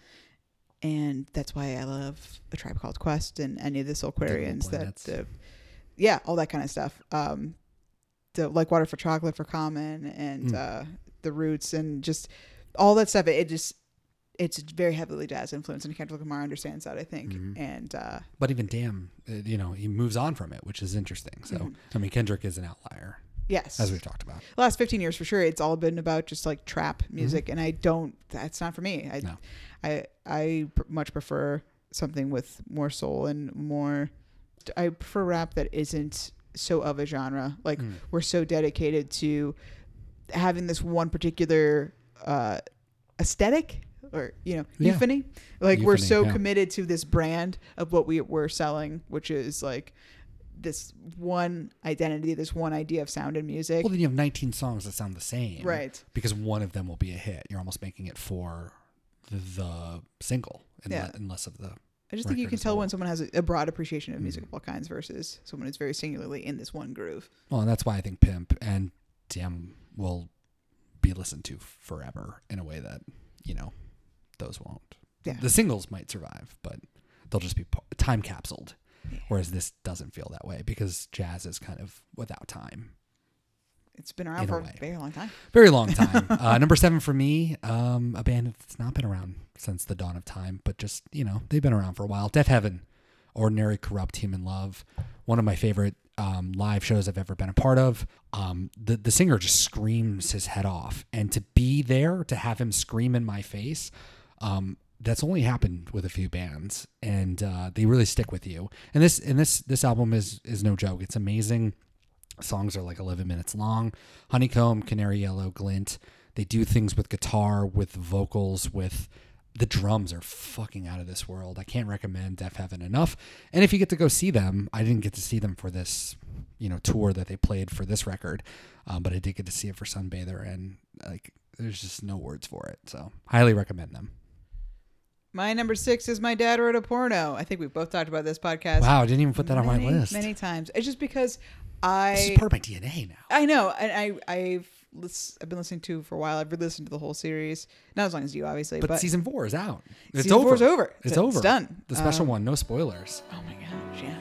And that's why I love a tribe called Quest and any of the Soulquarians that, uh, yeah, all that kind of stuff. Um, the like Water for Chocolate for Common and Mm. uh, the Roots and just all that stuff. It, it just it's very heavily jazz influenced, and Kendrick Lamar understands that, I think. Mhm. And uh, But even Damn, uh, you know, he moves on from it, which is interesting. So, Mhm. I mean, Kendrick is an outlier, yes, as we've talked about. the last 15 years for sure it's all been about just like trap music and i don't that's not for me i Mm-hmm. No. i i pr- much prefer something with more soul and more i prefer rap that isn't so of a genre like Mm. we're so dedicated to having this one particular uh aesthetic or you know Yeah. euphony. Like we're so yeah. committed to this brand of what we we're selling, which is like this one identity, this one idea of sound and music. Well, then you have 19 songs that sound the same. Right. Because one of them will be a hit. You're almost making it for the single and, Yeah. le- and less of the. I just think you can tell whole. when someone has a, broad appreciation of Mm. music of all kinds versus someone who's very singularly in this one groove. Well, and that's why I think Pimp and Damn will be listened to forever in a way that, you know, those won't. Yeah. The singles might survive, but they'll just be time capsuled. Whereas this doesn't feel that way because jazz is kind of without time. It's been around for a very long time. Very long time. uh, number seven for me, um, a band that's not been around since the dawn of time, but just, you know, they've been around for a while. Deafheaven, Ordinary Corrupt Human Love, one of my favorite um, live shows I've ever been a part of. Um, the, the singer just screams his head off. And to be there, to have him scream in my face, um, that's only happened with a few bands, and uh, they really stick with you. And this and this this album is is no joke. It's amazing. Songs are like 11 minutes long. Honeycomb canary yellow glint. They do things with guitar with vocals with the drums are fucking out of this world. I can't recommend Deafheaven enough. And if you get to go see them i didn't get to see them for this you know tour that they played for this record um, but i did get to see it for sunbather and like there's just no words for it. So highly recommend them My number six is My Dad Wrote a Porno. I think we've both talked about this podcast. wow i didn't even put that on my list Many times. It's just because this is part of my dna now I know, and I I've I've been listening to for a while. I've re-listened to the whole series, not as long as you, obviously, but, but, season four is out it's Season over four is over. it's, It's- over it's done. the special Um, one no spoilers oh my gosh, yeah.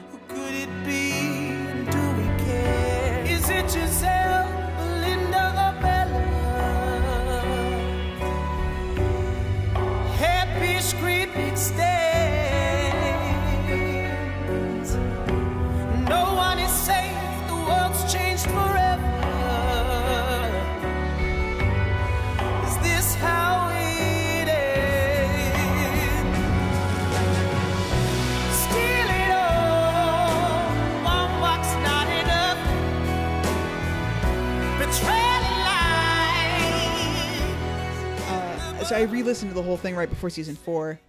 Uh, so I re-listened to the whole thing right before season four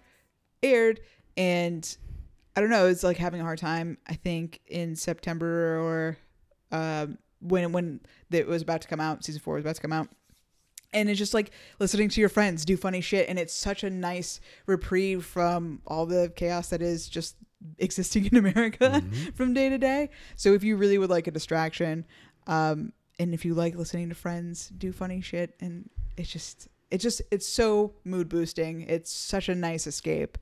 aired, and I don't know. It's like having a hard time. I think in September or um, when when it was about to come out, season four was about to come out. And it's just like listening to your friends do funny shit, and it's such a nice reprieve from all the chaos that is just existing in America from day to day. So if you really would like a distraction, um, and if you like listening to friends do funny shit, and it's just it's just it's so mood boosting. It's such a nice escape.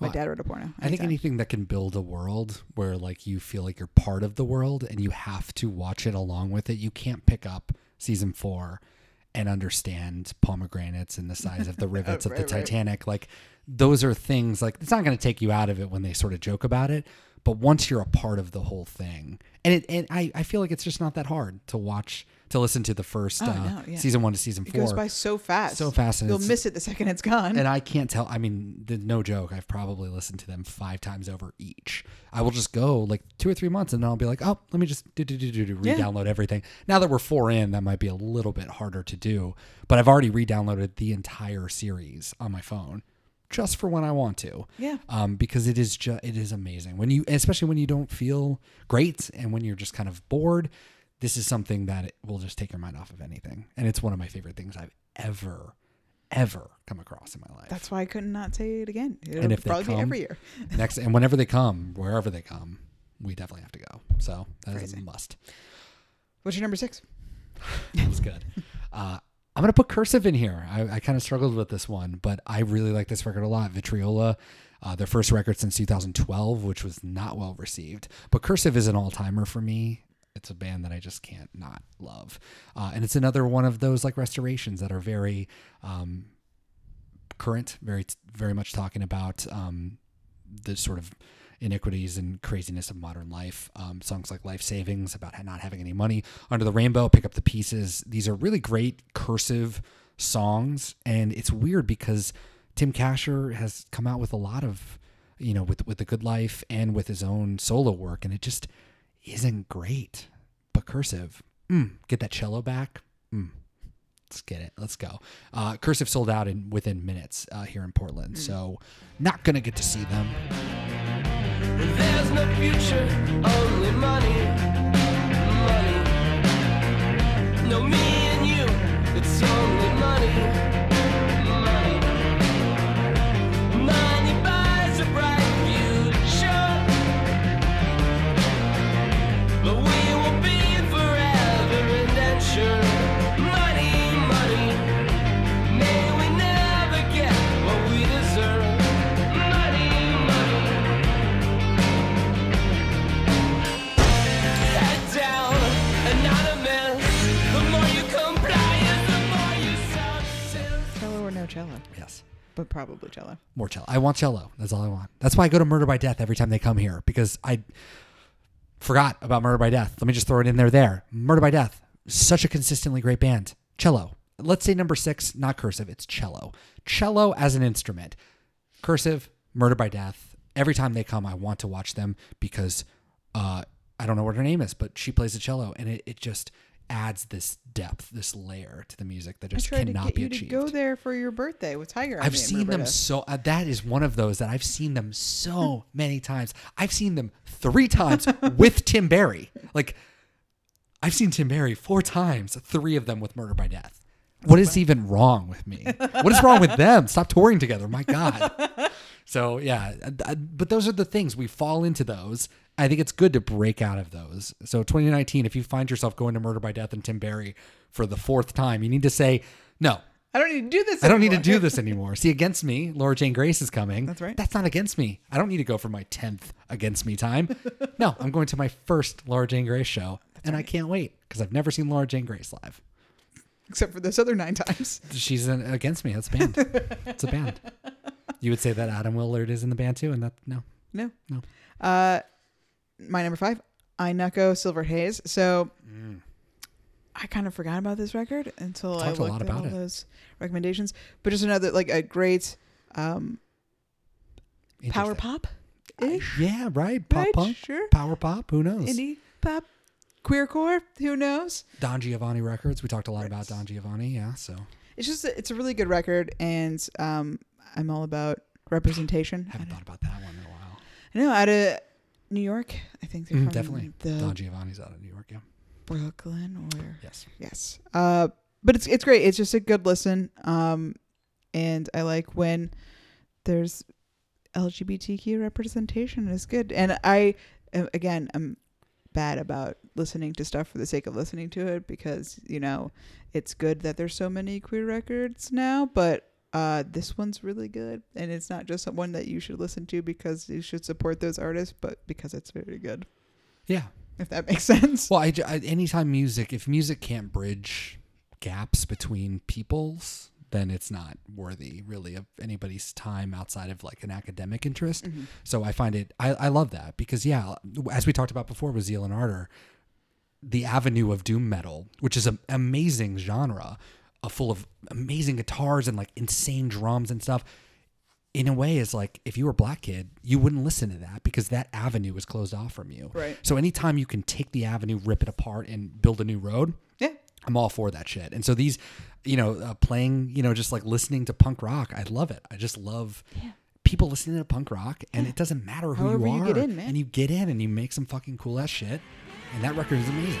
My Well, dad wrote a porno. I think anything that can build a world where like you feel like you're part of the world and you have to watch it along with it. You can't pick up season four and understand pomegranates and the size of the rivets of the Right, right. Titanic. Like those are things like it's not going to take you out of it when they sort of joke about it. But once you're a part of the whole thing, and it, and I, I feel like it's just not that hard to watch to listen to the first Oh, uh, no, yeah. season one to season it four. goes by so fast. So fast, and You'll miss it the second it's gone. and I can't tell. I mean, the, no joke. I've probably listened to them five times over each. I will just go like two or three months, and then I'll be like, oh, let me just do do do do do re-download everything. Now that we're four in, that might be a little bit harder to do. But I've already re-downloaded the entire series on my phone, just for when I want to. Yeah. Um, because it is just it is amazing when you, especially when you don't feel great and when you're just kind of bored. This is something that it will just take your mind off of anything, and it's one of my favorite things I've ever, ever come across in my life. That's why I could not say it again. It'll and if they probably come be every year. next, and whenever they come, wherever they come, we definitely have to go. So that is a must. What's your number six? That's good. Uh, I'm gonna put cursive in here. I, I kind of struggled with this one, but I really like this record a lot. Vitriola, uh, their first record since 2012, which was not well received. But cursive is an all timer for me. It's a band that I just can't not love, uh, and it's another one of those like restorations that are very um, current, very very much talking about um, the sort of iniquities and craziness of modern life. Um, songs like Life Savings about not having any money, Under the Rainbow, Pick Up the Pieces. These are really great cursive songs, and it's weird because Tim Kasher has come out with a lot of, you know, with with the Good Life and with his own solo work, and it just isn't great. But cursive, mm, get that cello back. Mm, Let's get it. Let's go. Uh, Cursive sold out in within minutes uh, here in Portland, so not gonna get to see them. There's no future, only money, money. No me and you, it's only money, money. But probably cello. More cello. I want cello. That's all I want. That's why I go to Murder by Death every time they come here because I forgot about Murder by Death. Let me just throw it in there. There, Murder by Death. Such a consistently great band. Cello. Let's say number six, not cursive. It's cello. Cello as an instrument. Cursive. Murder by Death. Every time they come, I want to watch them because uh, I don't know what her name is, but she plays the cello, and it, it just adds this depth, this layer to the music that I just tried to cannot get be you achieved. to go there for your birthday with Tiger. I've seen them so. Uh, that is one of those that I've seen them so many times. I've seen them three times with Tim Barry. Like, I've seen Tim Barry four times, three of them with Murder by Death. What is even wrong with me? What is wrong with them? Stop touring together. My God. So, yeah. uh, But those are the things. We fall into those. I think it's good to break out of those. So, 2019, if you find yourself going to Murder by Death and Tim Barry for the fourth time, you need to say, no, I don't need to do this. I don't need to anymore. do this anymore. See, against me, Laura Jane Grace is coming. That's right. That's not against me. I don't need to go for my 10th against me time. no, I'm going to my first Laura Jane Grace show, and I can't wait because I've never seen Laura Jane Grace live. Except for those other nine times. She's an, against me. That's a band. it's a band. You would say that Atom Willard is in the band too, and that no. No. No. Uh, my number five, Aye Nako Silver Haze. So I kind of forgot about this record until I a looked lot at about all it. those recommendations. But just another like a great um, power pop ish, Yeah, right. Pop Right, punk, sure. power pop. Who knows? indie pop, queercore. Who knows? Don Giovanni Records. We talked a lot about Don Giovanni. Yeah, so It's just it's a really good record, and um, I'm all about representation. I haven't thought about that one in a while. I know out of New York, I think they're Mm, from definitely. the Don Giovanni's out of New York. Yeah. Brooklyn or Yes. Yes. Uh, but it's it's great. It's just a good listen. Um, and I like when there's LGBTQ representation. It's good. And I, again, I'm bad about listening to stuff for the sake of listening to it because you know it's good that there's so many queer records now. But uh, this one's really good, and it's not just one that you should listen to because you should support those artists, but because it's very good. Yeah. If that makes sense. Well, I, I- anytime music, if music can't bridge gaps between peoples, then it's not worthy really of anybody's time outside of like an academic interest. So I find it, I, I love that because yeah, as we talked about before with Zeal and Ardor, the avenue of doom metal, which is an amazing genre, full of amazing guitars and like insane drums and stuff. In a way, is like if you were a black kid, you wouldn't listen to that because that avenue is closed off from you. Right. So anytime you can take the avenue, rip it apart, and build a new road, Yeah. I'm all for that shit. And so these, you know, uh, playing, you know, just like listening to punk rock, I love it. I just love people listening to punk rock, and it doesn't matter who However you you are. get in, man. And you get in, and you make some fucking cool ass shit. And that record is amazing.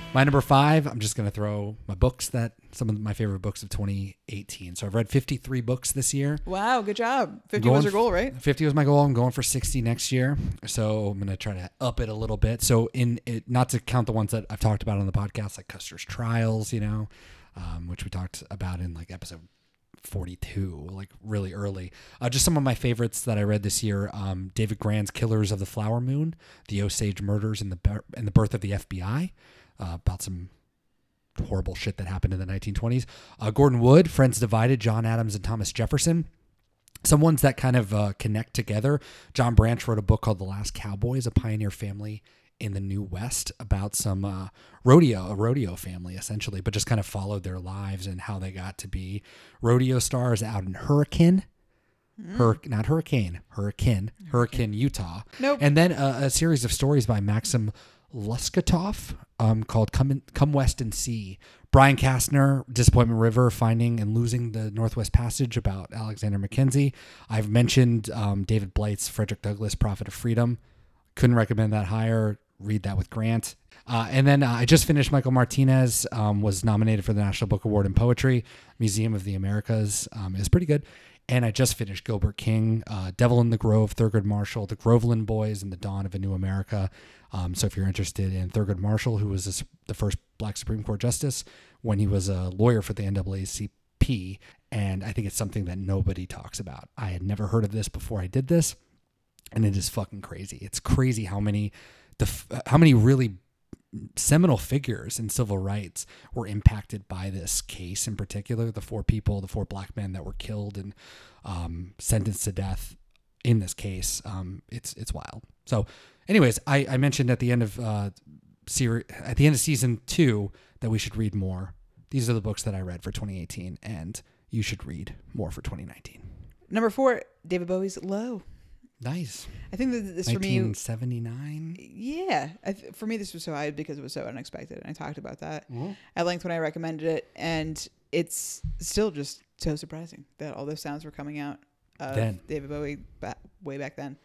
My number five, I'm just gonna throw my books that some of my favorite books of 2018. So I've read 53 books this year. Wow, good job. 50 Going was your goal, right? 50 was my goal. I'm going for 60 next year. So I'm going to try to up it a little bit. So in it, not to count the ones that I've talked about on the podcast, like Custer's Trials, you know, um, which we talked about in like episode 42, like really early. Uh, just some of my favorites that I read this year. Um, David Grann's Killers of the Flower Moon, the Osage Murders and the, and the Birth of the FBI, uh, about some horrible shit that happened in the 1920s. Uh, Gordon Wood, Friends Divided, John Adams and Thomas Jefferson. some ones that kind of uh, connect together. John Branch wrote a book called The Last Cowboys, a pioneer family in the New West about some uh, rodeo, a rodeo family essentially, but just kind of followed their lives and how they got to be rodeo stars out in Hurricane. Hur- not hurricane, hurricane, hurricane, Utah. Nope. And then a, a series of stories by Maxim Loskutoff um, called "Come in, Come West and See." Brian Castner, Disappointment River, finding and losing the Northwest Passage about Alexander Mackenzie. I've mentioned um, David Blight's Frederick Douglass, Prophet of Freedom. Couldn't recommend that higher. Read that with Grant. Uh, and then uh, I just finished Michael Martinez, um, was nominated for the National Book Award in Poetry. Museum of the Americas um, is pretty good. And I just finished Gilbert King, uh, Devil in the Grove, Thurgood Marshall, The Groveland Boys, and The Dawn of a New America. Um, so if you're interested in Thurgood Marshall, who was the, first black Supreme Court justice when he was a lawyer for the NAACP, and I think it's something that nobody talks about. I had never heard of this before I did this, and it is fucking crazy. It's crazy how many, def- how many really seminal figures in civil rights were impacted by this case in particular. The four people, the four black men that were killed and um, sentenced to death in this case. Um, it's it's wild. So, anyways, I, I mentioned at the end of uh, series at the end of season two that we should read more. These are the books that I read for 2018, and you should read more for 2019. Number four, David Bowie's "Low." Nice. I think that this for me 1979. Yeah, I th- for me this was so high because it was so unexpected, and I talked about that Mm-hmm. at length when I recommended it, and it's still just so surprising that all those sounds were coming out of Then. David Bowie ba- way back then,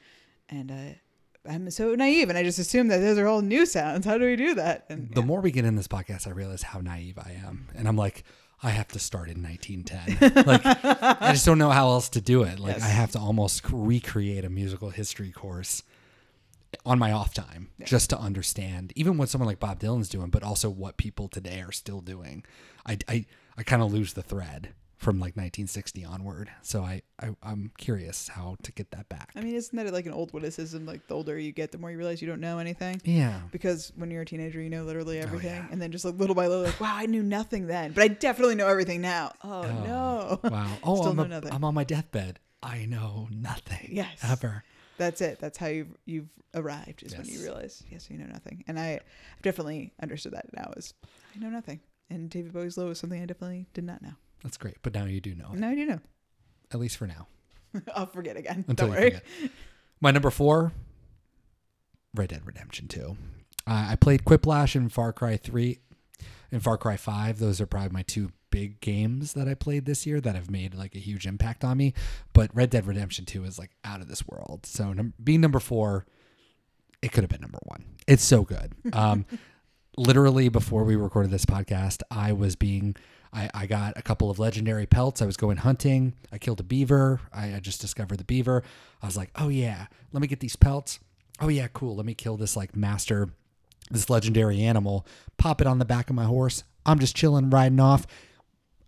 and uh, I'm so naive, and I just assume that those are all new sounds. How do we do that? And The more we get in this podcast, I realize how naive I am, and I'm like, I have to start in 1910. like, I just don't know how else to do it. Like, Yes. I have to almost recreate a musical history course on my off time just to understand, even what someone like Bob Dylan's doing, but also what people today are still doing. I, I, I kind of lose the thread from like 1960 onward. So I, I, I'm curious how to get that back. I mean, isn't that like an old witticism? Like the older you get, the more you realize you don't know anything. Yeah. Because when you're a teenager, you know literally everything, Oh, yeah. and then just like little by little, like, wow, I knew nothing then, but I definitely know everything now. Oh, oh no! Wow. Oh, Still I'm, know a- nothing. I'm on my deathbed. I know nothing. Yes. Ever. That's it. That's how you've you've arrived is when you realize yes, you know nothing. And I I've definitely understood that now is I know nothing. And David Bowie's Low is something I definitely did not know. That's great. But now you do know Now I do know. at least for now. I'll forget again. Until Don't you worry. forget. My number four, Red Dead Redemption 2. Uh, I played Quiplash and Far Cry 3 and Far Cry 5. Those are probably my two big games that I played this year that have made like a huge impact on me. But Red Dead Redemption 2 is like out of this world. So num- being number four, it could have been number one. It's so good. Um, literally before we recorded this podcast, I was being, I, I got a couple of legendary pelts. I was going hunting. I killed a beaver. I, I just discovered the beaver. I was like, oh yeah, let me get these pelts. Oh yeah, cool. Let me kill this like master, this legendary animal. Pop it on the back of my horse. I'm just chilling, riding off.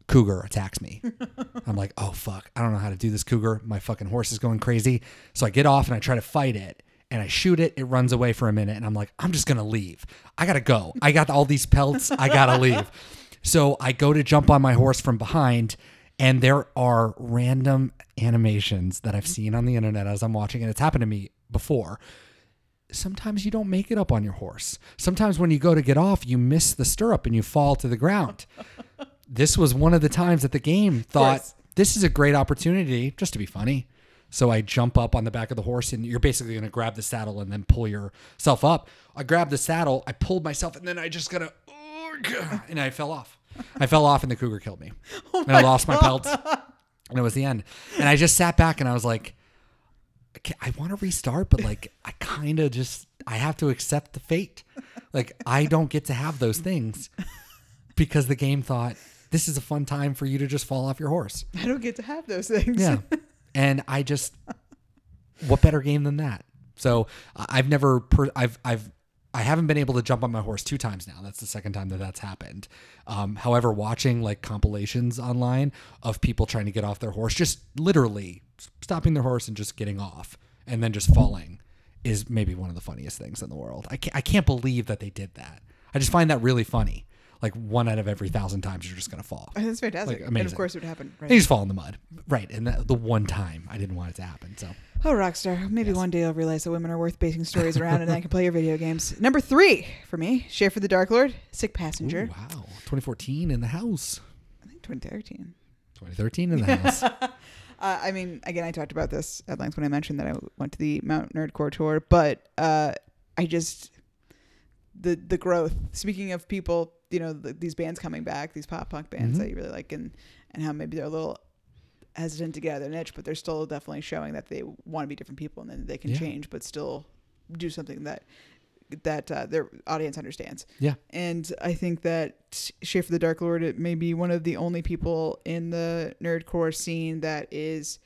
Cougar attacks me. I'm like, oh fuck, I don't know how to do this cougar. My fucking horse is going crazy. So I get off and I try to fight it and I shoot it. It runs away for a minute and I'm like, I'm just gonna leave. I gotta go. I got all these pelts. I gotta leave. So I go to jump on my horse from behind and there are random animations that I've seen on the internet as I'm watching and it's happened to me before sometimes you don't make it up on your horse. Sometimes when you go to get off, you miss the stirrup and you fall to the ground. this was one of the times that the game thought course. this is a great opportunity just to be funny. So I jump up on the back of the horse and you're basically going to grab the saddle and then pull yourself up. I grabbed the saddle, I pulled myself and then I just got to oh, and I fell off. I fell off and the cougar killed me. Oh and I lost my pelts. And it was the end. And I just sat back and I was like, okay, I want to restart, but like I kind of just I have to accept the fate. Like I don't get to have those things because the game thought this is a fun time for you to just fall off your horse. I don't get to have those things. Yeah. and I just what better game than that? So I've never per, I've I've I haven't been able to jump on my horse two times now. That's the second time that that's happened. Um, however, watching like compilations online of people trying to get off their horse, just literally stopping their horse and just getting off and then just falling is maybe one of the funniest things in the world. I can't, I can't believe that they did that. I just find that really funny. like one out of every thousand times you're just gonna fall. That's fantastic. Like, and of course, it would happen. Right. You just fall in the mud, right? And that, the one time I didn't want it to happen, so Oh, Rockstar. Maybe one day I'll realize that women are worth basing stories around and I can play your video games. Number three for me, Schaffer the Darklord, Sick Passenger. Ooh, wow, 2014 in the house, I think 2013. 2013 in the house. Uh, I mean, again, I talked about this at length when I mentioned that I went to the Mount Nerdmore tour, but uh, I just the the growth. Speaking of people, you know, the, these bands coming back, these pop punk bands Mhm. that you really like, and and how maybe they're a little hesitant to get out of their niche, but they're still definitely showing that they want to be different people and then they can Yeah. change, but still do something that that uh, their audience understands. yeah, And I think that Schaffer the Darklord it may be one of the only people in the nerdcore scene that is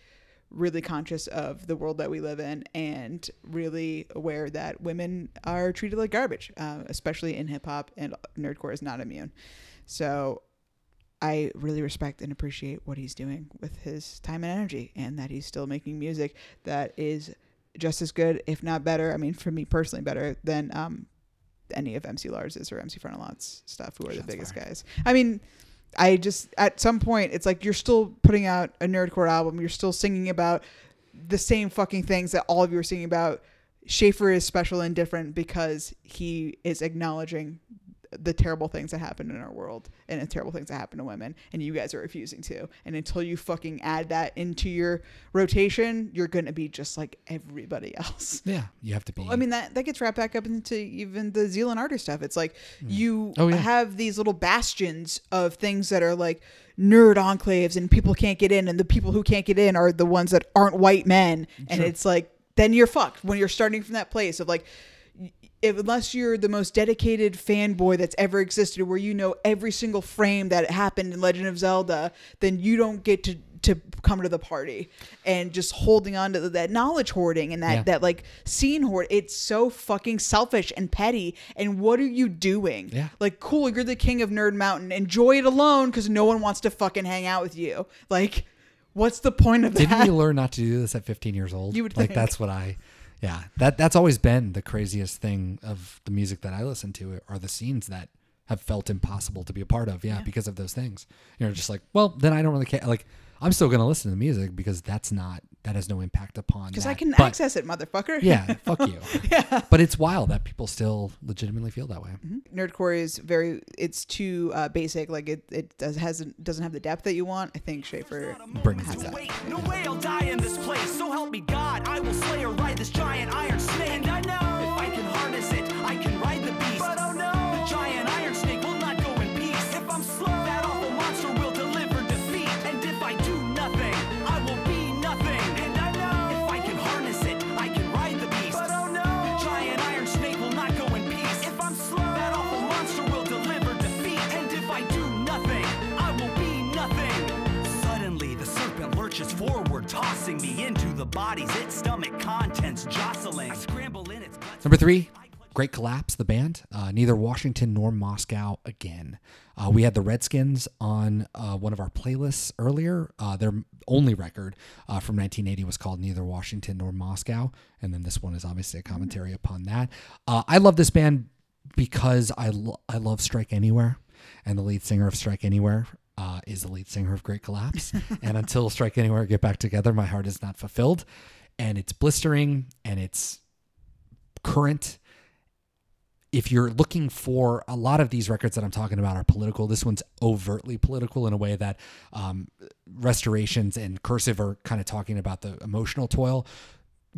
really conscious of the world that we live in and really aware that women are treated like garbage, uh, especially in hip hop, and nerdcore is not immune. So I really respect and appreciate what he's doing with his time and energy, and that he's still making music that is just as good, if not better. I mean, for me personally, better than um, any of MC Lars's or MC Frontalot's stuff, who are the biggest fired. guys. I mean, I just at some point it's like you're still putting out a nerdcore album. You're still singing about the same fucking things that all of you are singing about. Schaffer is special and different because he is acknowledging the terrible things that happen in our world and the terrible things that happen to women and you guys are refusing to and until you fucking add that into your rotation you're going to be just like everybody else yeah. You have to be. I mean that that gets wrapped back up into even the Zeal and Ardor stuff. It's like mm. you Oh, yeah. have these little bastions of things that are like nerd enclaves and people can't get in and the people who can't get in are the ones that aren't white men and it's like then you're fucked when you're starting from that place of like if, unless you're the most dedicated fanboy that's ever existed where you know every single frame that happened in Legend of Zelda then you don't get to to come to the party and just holding on to that knowledge hoarding and that Yeah. that like scene hoard it's so fucking selfish and petty and what are you doing Yeah. like cool you're the king of nerd mountain enjoy it alone because no one wants to fucking hang out with you like what's the point of that? Didn't you learn not to do this at 15 years old? You would like think. that's what I. Yeah, that that's always been the craziest thing of the music that I listen to are the scenes that have felt impossible to be a part of. Yeah, because of those things. You're just like, well, then I don't really care. Like, I'm still gonna listen to the music because that's not that has no impact upon. because i can But- access it motherfucker Yeah, fuck you. yeah, But it's wild that people still legitimately feel that way. nerdcore is very it's too uh, basic like it, it does hasn't doesn't have the depth that you want i think schaffer Brings has it. that Wait, no way I'll die in this place. So help me God, I will slay or ride this giant iron snake. And I know forward, tossing me into the body's its stomach contents jostling. I scramble in its guts. Number three, Great Collapse, the band. Uh, neither Washington nor Moscow again. Uh, we had the Redskins on uh, one of our playlists earlier. Uh, their only record uh, from 1980 was called Neither Washington nor Moscow. And then this one is obviously a commentary upon that. Uh, I love this band because I, lo- I love Strike Anywhere. And the lead singer of Strike Anywhere uh, is the lead singer of Great Collapse. and until Strike Anywhere get back together, my heart is not fulfilled. And it's blistering and it's current if you're looking for a lot of these records that I'm talking about are political, this one's overtly political in a way that um, restorations and cursive are kind of talking about the emotional toil.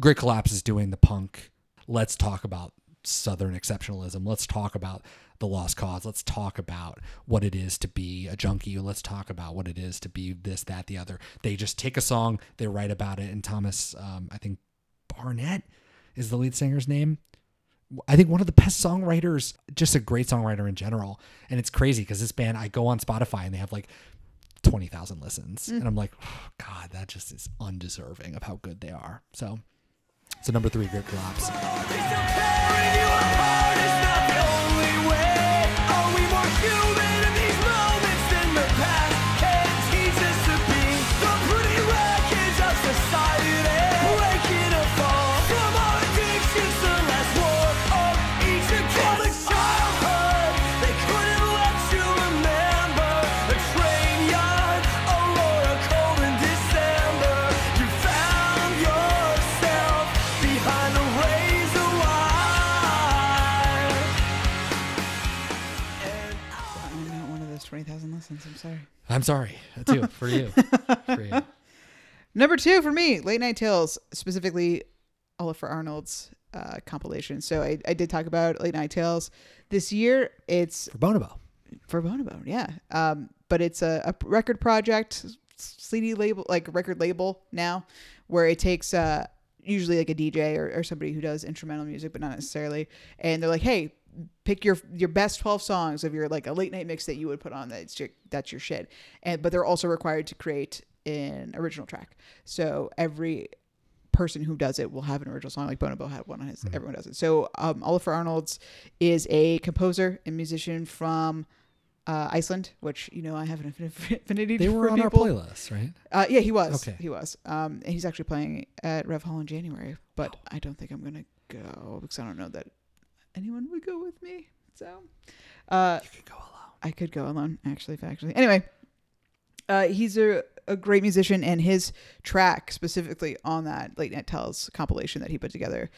Great Collapse is doing the punk. Let's talk about Southern exceptionalism. Let's talk about the lost cause. Let's talk about what it is to be a junkie. Let's talk about what it is to be this, that, the other. They just take a song, they write about it, and Thomas, um, I think Barnett is the lead singer's name. I think one of the best songwriters, just a great songwriter in general. And it's crazy because this band, I go on Spotify and they have like 20,000 listens. And I'm like, oh, God, that just is undeserving of how good they are. So, so number three, Great Collapse. Innocence. I'm sorry. I'm sorry too for you. for you. Number two for me, Late Night Tales, specifically Olafur Arnalds uh, compilation. So I, I did talk about Late Night Tales this year. It's For Bonobo. for Bonobo, yeah. Um, but it's a, a record project, CD label, like record label now, where it takes uh, usually like a DJ or, or somebody who does instrumental music, but not necessarily, and they're like, hey. Pick your your best twelve songs of your like a late night mix that you would put on that's your that's your shit, and but they're also required to create an original track. So every person who does it will have an original song like Bonobo had one on his everyone does it. So um, Olafur Arnalds is a composer and musician from uh, Iceland, which you know I have an affinity They were on people. our playlist, right? Uh, yeah, he was. Okay. He was. Um, and he's actually playing at Rev Hall in January, but I don't think I'm gonna go because I don't know that anyone would go with me. So, uh, You could go alone. I could go alone, actually, factually. Anyway, uh, he's a, a great musician, and his track specifically on that Late Night Tales compilation that he put together,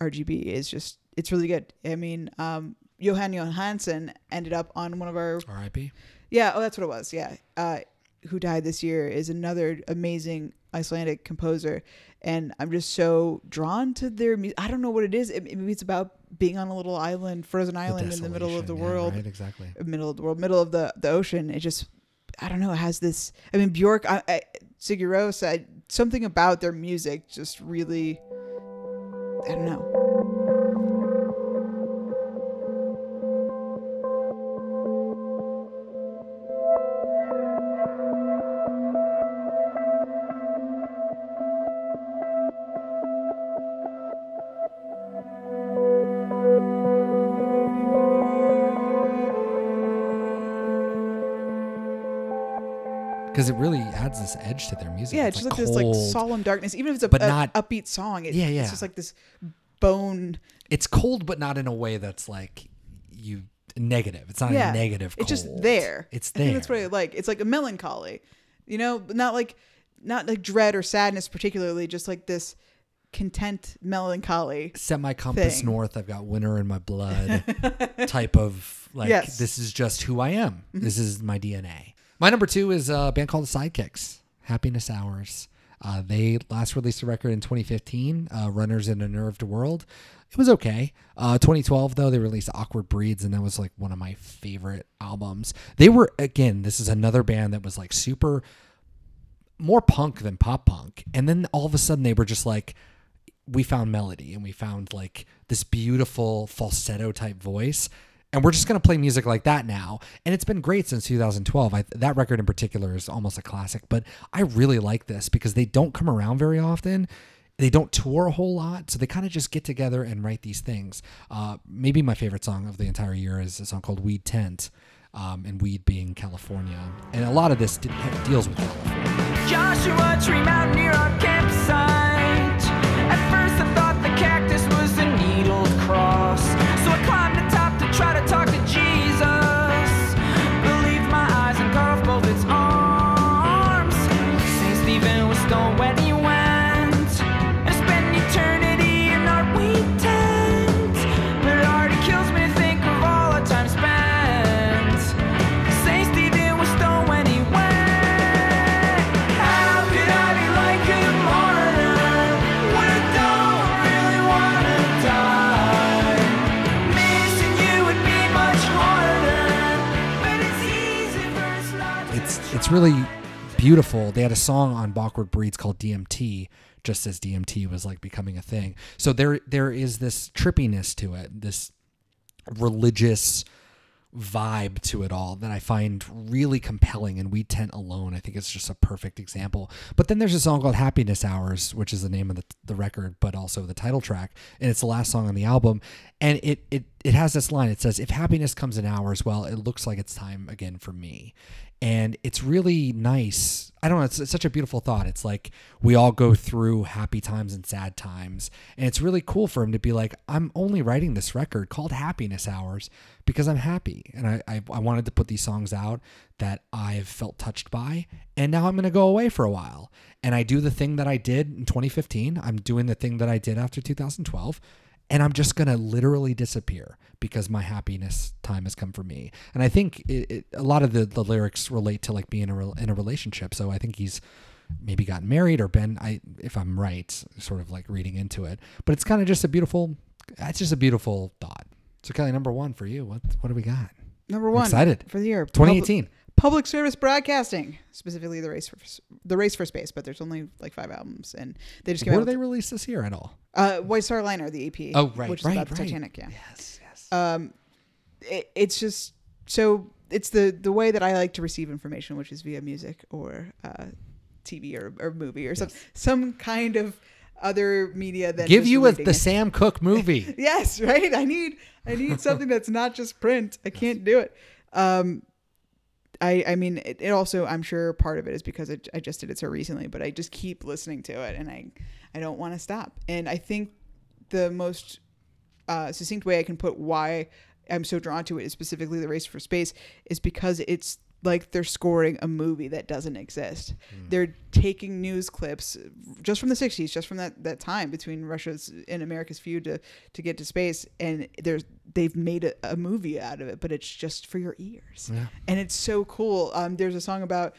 RGB, is just it's really good. I mean, um, Johann Johannsson ended up on one of our R.I.P. yeah, oh, that's what it was. Yeah, uh, who died this year is another amazing Icelandic composer, and I'm just so drawn to their music. I don't know what it is. It, maybe it's about being on a little island, frozen island in the middle of the yeah, world, right? Exactly. Uh, middle of the world, middle of the the ocean. It just, I don't know. It has this. I mean, Bjork, I, I, Sigur Rós, I, something about their music just really, I don't know. Adds this edge to their music. Yeah, it's, it's just like like this like solemn darkness. Even if it's a, but a not- upbeat song, it, Yeah, yeah. it's just like this bone. It's cold, but not in a way that's like you negative. It's not yeah, a negative. It's just there. It's there. that's what I like. It's like a melancholy, you know, but not like not like dread or sadness particularly. Just like this content melancholy. Set my compass north. I've got winter in my blood. type of like Yes. Mm-hmm. this is just who I am. This is my DNA. My number two is a band called the Sidekicks. Happiness Hours. Uh, they last released a record in 2015, uh, Runners in a Nerved World. It was okay. Uh, 2012, though, they released Awkward Breeds, and that was like one of my favorite albums. They were, again, this is another band that was like super more punk than pop punk. And then all of a sudden they were just like, we found melody and we found like this beautiful falsetto type voice. And we're just going to play music like that now. And it's been great since 2012. I, that record in particular is almost a classic, but I really like this because they don't come around very often. They don't tour a whole lot, so they kind of just get together and write these things. Uh, maybe my favorite song of the entire year is a song called Weed Tent, um, and weed being California. And a lot of this de- deals with California. Joshua Tree Mountain near our campsite. Really beautiful. They had a song on Awkward Breeds called DMT, just as DMT was like becoming a thing. So there there is this trippiness to it, this religious vibe to it all that I find really compelling and Weed Tent Alone I think it's just a perfect example but then there's a song called Happiness Hours which is the name of the, the record but also the title track and it's the last song on the album and it it it has this line it says if happiness comes in hours well it looks like it's time again for me and it's really nice. I don't know it's, it's such a beautiful thought. It's like we all go through happy times and sad times. And it's really cool for him to be like i'm only writing this record called happiness hours because i'm happy. And i i, I wanted to put these songs out that i've felt touched by and now i'm going to go away for a while. And i do the thing that i did in 2015 i'm doing the thing that i did after 2012 and I'm just gonna literally disappear because my happiness time has come for me. And I think it, it, a lot of the, the lyrics relate to like being in a, in a relationship. So I think he's maybe gotten married or been, I if I'm right, sort of like reading into it. But it's kind of just a beautiful, it's just a beautiful thought. So Kelly, number one for you, what what do we got? Number one excited. for the year 2018. Public, public service broadcasting, specifically the race for the race for space. But there's only like five albums, and they just came What out do they release this year at all? Uh, White Star Liner, the EP. Oh, right, which is right, about the right. Titanic. Yeah. Yes, yes. Um, it, it's just so it's the the way that I like to receive information, which is via music or uh, TV or, or movie or some some kind of other media that Give you a, the it. Sam Cook movie. Yes, right. I need I need something that's not just print. I can't do it. Um, I I mean, it, it also I'm sure part of it is because it, I just did it so recently, but I just keep listening to it, and I I don't want to stop. And I think the most uh, succinct way I can put why I'm so drawn to it is specifically the race for space is because it's like they're scoring a movie that doesn't exist. They're taking news clips just from the 60s, just from that, that time between Russia's and America's feud to, to get to space. And there's, they've made a, a movie out of it, but it's just for your ears. And it's so cool. Um, there's a song about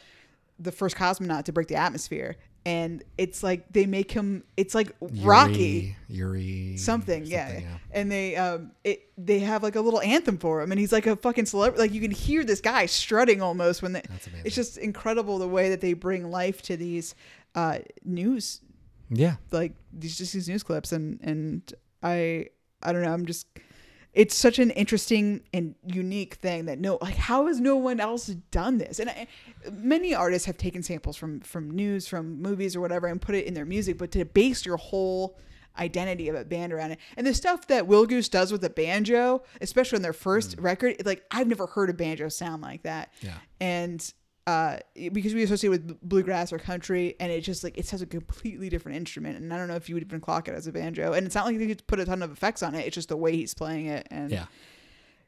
the first cosmonaut to break the atmosphere. And it's like they make him, it's like Rocky Yuri, Yuri something, yeah. And they um it they have like a little anthem for him, and he's like a fucking celebrity. Like you can hear this guy strutting almost when they. It's just incredible the way that they bring life to these uh news Yeah. like these just these news clips and and I I don't know I'm just it's such an interesting and unique thing that no like how has no one else done this? And I, many artists have taken samples from from news from movies or whatever and put it in their music but to base your whole identity of a band around it. And the stuff that Willgoose does with the banjo especially on their first mm. record like I've never heard a banjo sound like that. Yeah. and uh, because we associate with bluegrass or country, and it just like it has a completely different instrument, and I don't know if you would even clock it as a banjo. And it's not like they could put a ton of effects on it; it's just the way he's playing it. And Yeah.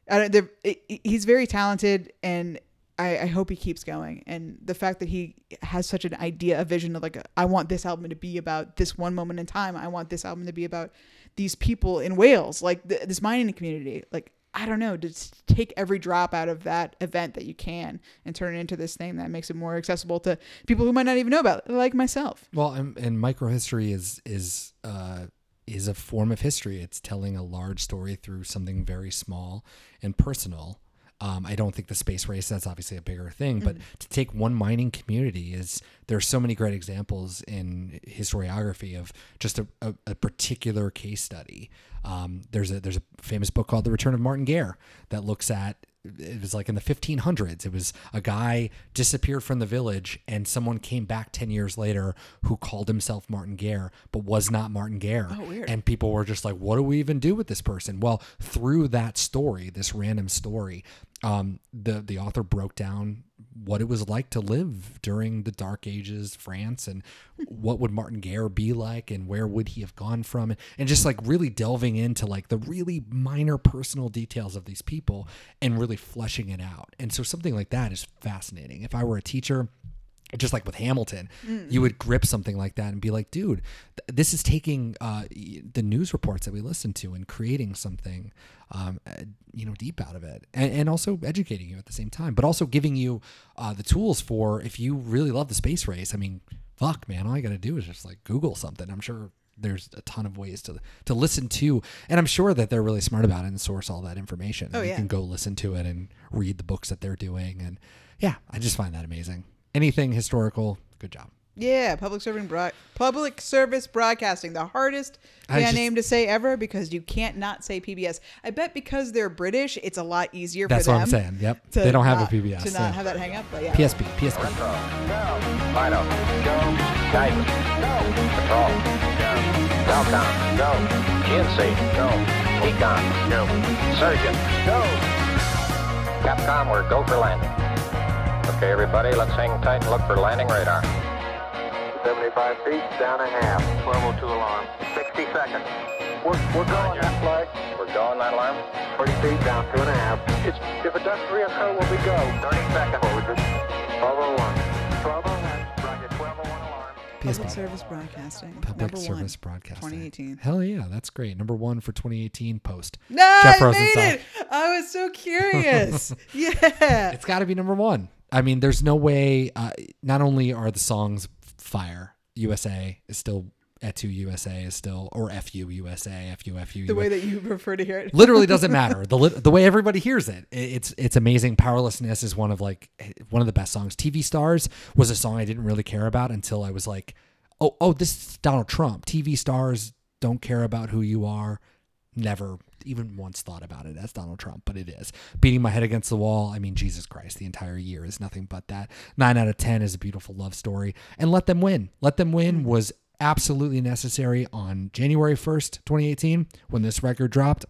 I don't, it, he's very talented, and I, I hope he keeps going. And the fact that he has such an idea, a vision of like, I want this album to be about this one moment in time. I want this album to be about these people in Wales, like th- this mining community. Like, I don't know, just take every drop out of that event that you can and turn it into this thing that makes it more accessible to people who might not even know about it, like myself. Well, and, and microhistory is is uh, is a form of history. It's telling a large story through something very small and personal. Um, I don't think the space race that's obviously a bigger thing, but to take one mining community is there's so many great examples in historiography of just a, a, a particular case study. Um, there's a there's a famous book called The Return of Martin Guerre that looks at it was like in the 1500s. It was a guy disappeared from the village, and someone came back 10 years later who called himself Martin Guerre, but was not Martin Guerre. Oh, weird. And people were just like, what do we even do with this person? Well, through that story, this random story, um, the, the author broke down what it was like to live during the dark ages france and what would martin Guerre be like and where would he have gone from and just like really delving into like the really minor personal details of these people and really fleshing it out. And so something like that is fascinating. If i were a teacher just like with Hamilton, you would grip something like that and be like, dude, th- this is taking uh, the news reports that we listen to and creating something, um, uh, you know, deep out of it, and, and also educating you at the same time, but also giving you uh, the tools for if you really love the space race. I mean, fuck, man, all you got to do is just like Google something. I'm sure there's a ton of ways to to listen to, and I'm sure that they're really smart about it and source all that information. Oh, you yeah. can go listen to it and read the books that they're doing, and yeah, I just find that amazing. Anything historical, good job. Yeah, public serving broad, public service broadcasting, the hardest I band just- name to say ever because you can't not say PBS. I bet because they're British, it's a lot easier That's for them. what I'm saying. Yep, to they don't have not- a PBS. to not yeah. have that hang up. But yeah, PSP, PSP. Fido. Go. Guidance. Go. Patrol. Go. Falcon. Go. GNC. Go. EECOM. Go. Surgeon. Go. Capcom, we're go for landing. Okay, everybody, let's hang tight and look for landing radar. 75 feet, down a half. 1202 alarm. 60 seconds. We're, we're going that flag. We're going that alarm. 30 feet, down two and a half. It's, if it doesn't reoccur, will we go? 30 seconds. Forward. 1201. 1201. Roger, 1201 alarm. I Spot. service broadcasting. Public Number service one, broadcasting. 2018. Hell yeah, that's great. Number one for 2018 post. No, Jeff I Rosenstock. made it. I was so curious. yeah. It's got to be number one. I mean, there's no way. Uh, not only are the songs fire, USA is still Etu USA is still or FU USA FU FU. The way that you prefer to hear it. literally doesn't matter. The the way everybody hears it, it's it's amazing. Powerlessness is one of like one of the best songs. TV Stars was a song I didn't really care about until I was like, oh oh, this is Donald Trump. TV Stars don't care about who you are. Never even once thought about it as Donald Trump, but it is. Beating my head against the wall. I mean, Jesus Christ, the entire year is nothing but that. Nine out of ten is a beautiful love story, and let them win. Let them win mm. was absolutely necessary on January first, 2018, when this record dropped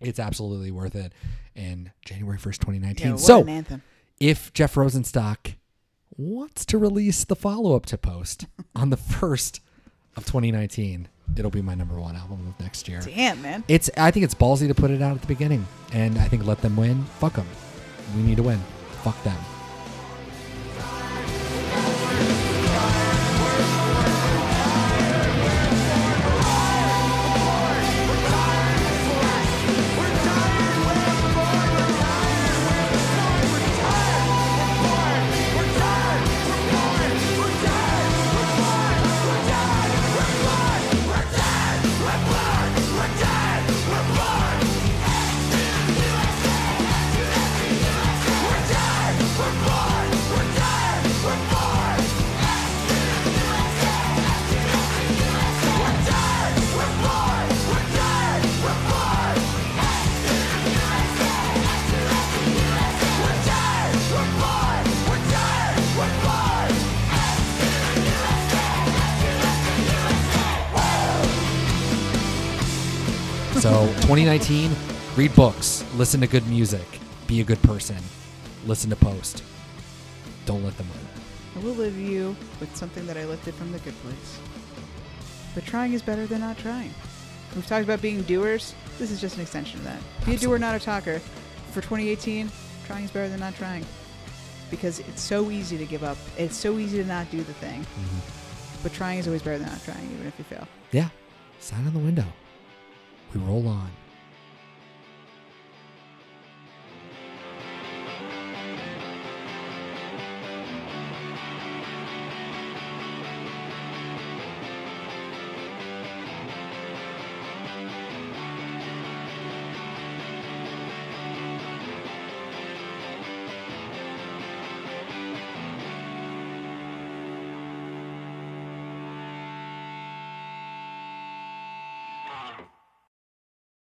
it's absolutely worth it. And January 1st, 2019. Yeah, so, an anthem. if Jeff Rosenstock wants to release the follow up to Post on the 1st of 2019, it'll be my number one album of next year. Damn, man. It's I think it's ballsy to put it out at the beginning. And I think let them win. Fuck them. We need to win. Fuck them. 2019, read books, listen to good music, be a good person, listen to Post. Don't let them win. I will leave you with something that I lifted from the good place. But trying is better than not trying. We've talked about being doers. This is just an extension of that. Be a doer, not a talker. For 2018, trying is better than not trying. Because it's so easy to give up. It's so easy to not do the thing. Mm-hmm. But trying is always better than not trying, even if you fail. Yeah. Sign on the window. We roll on.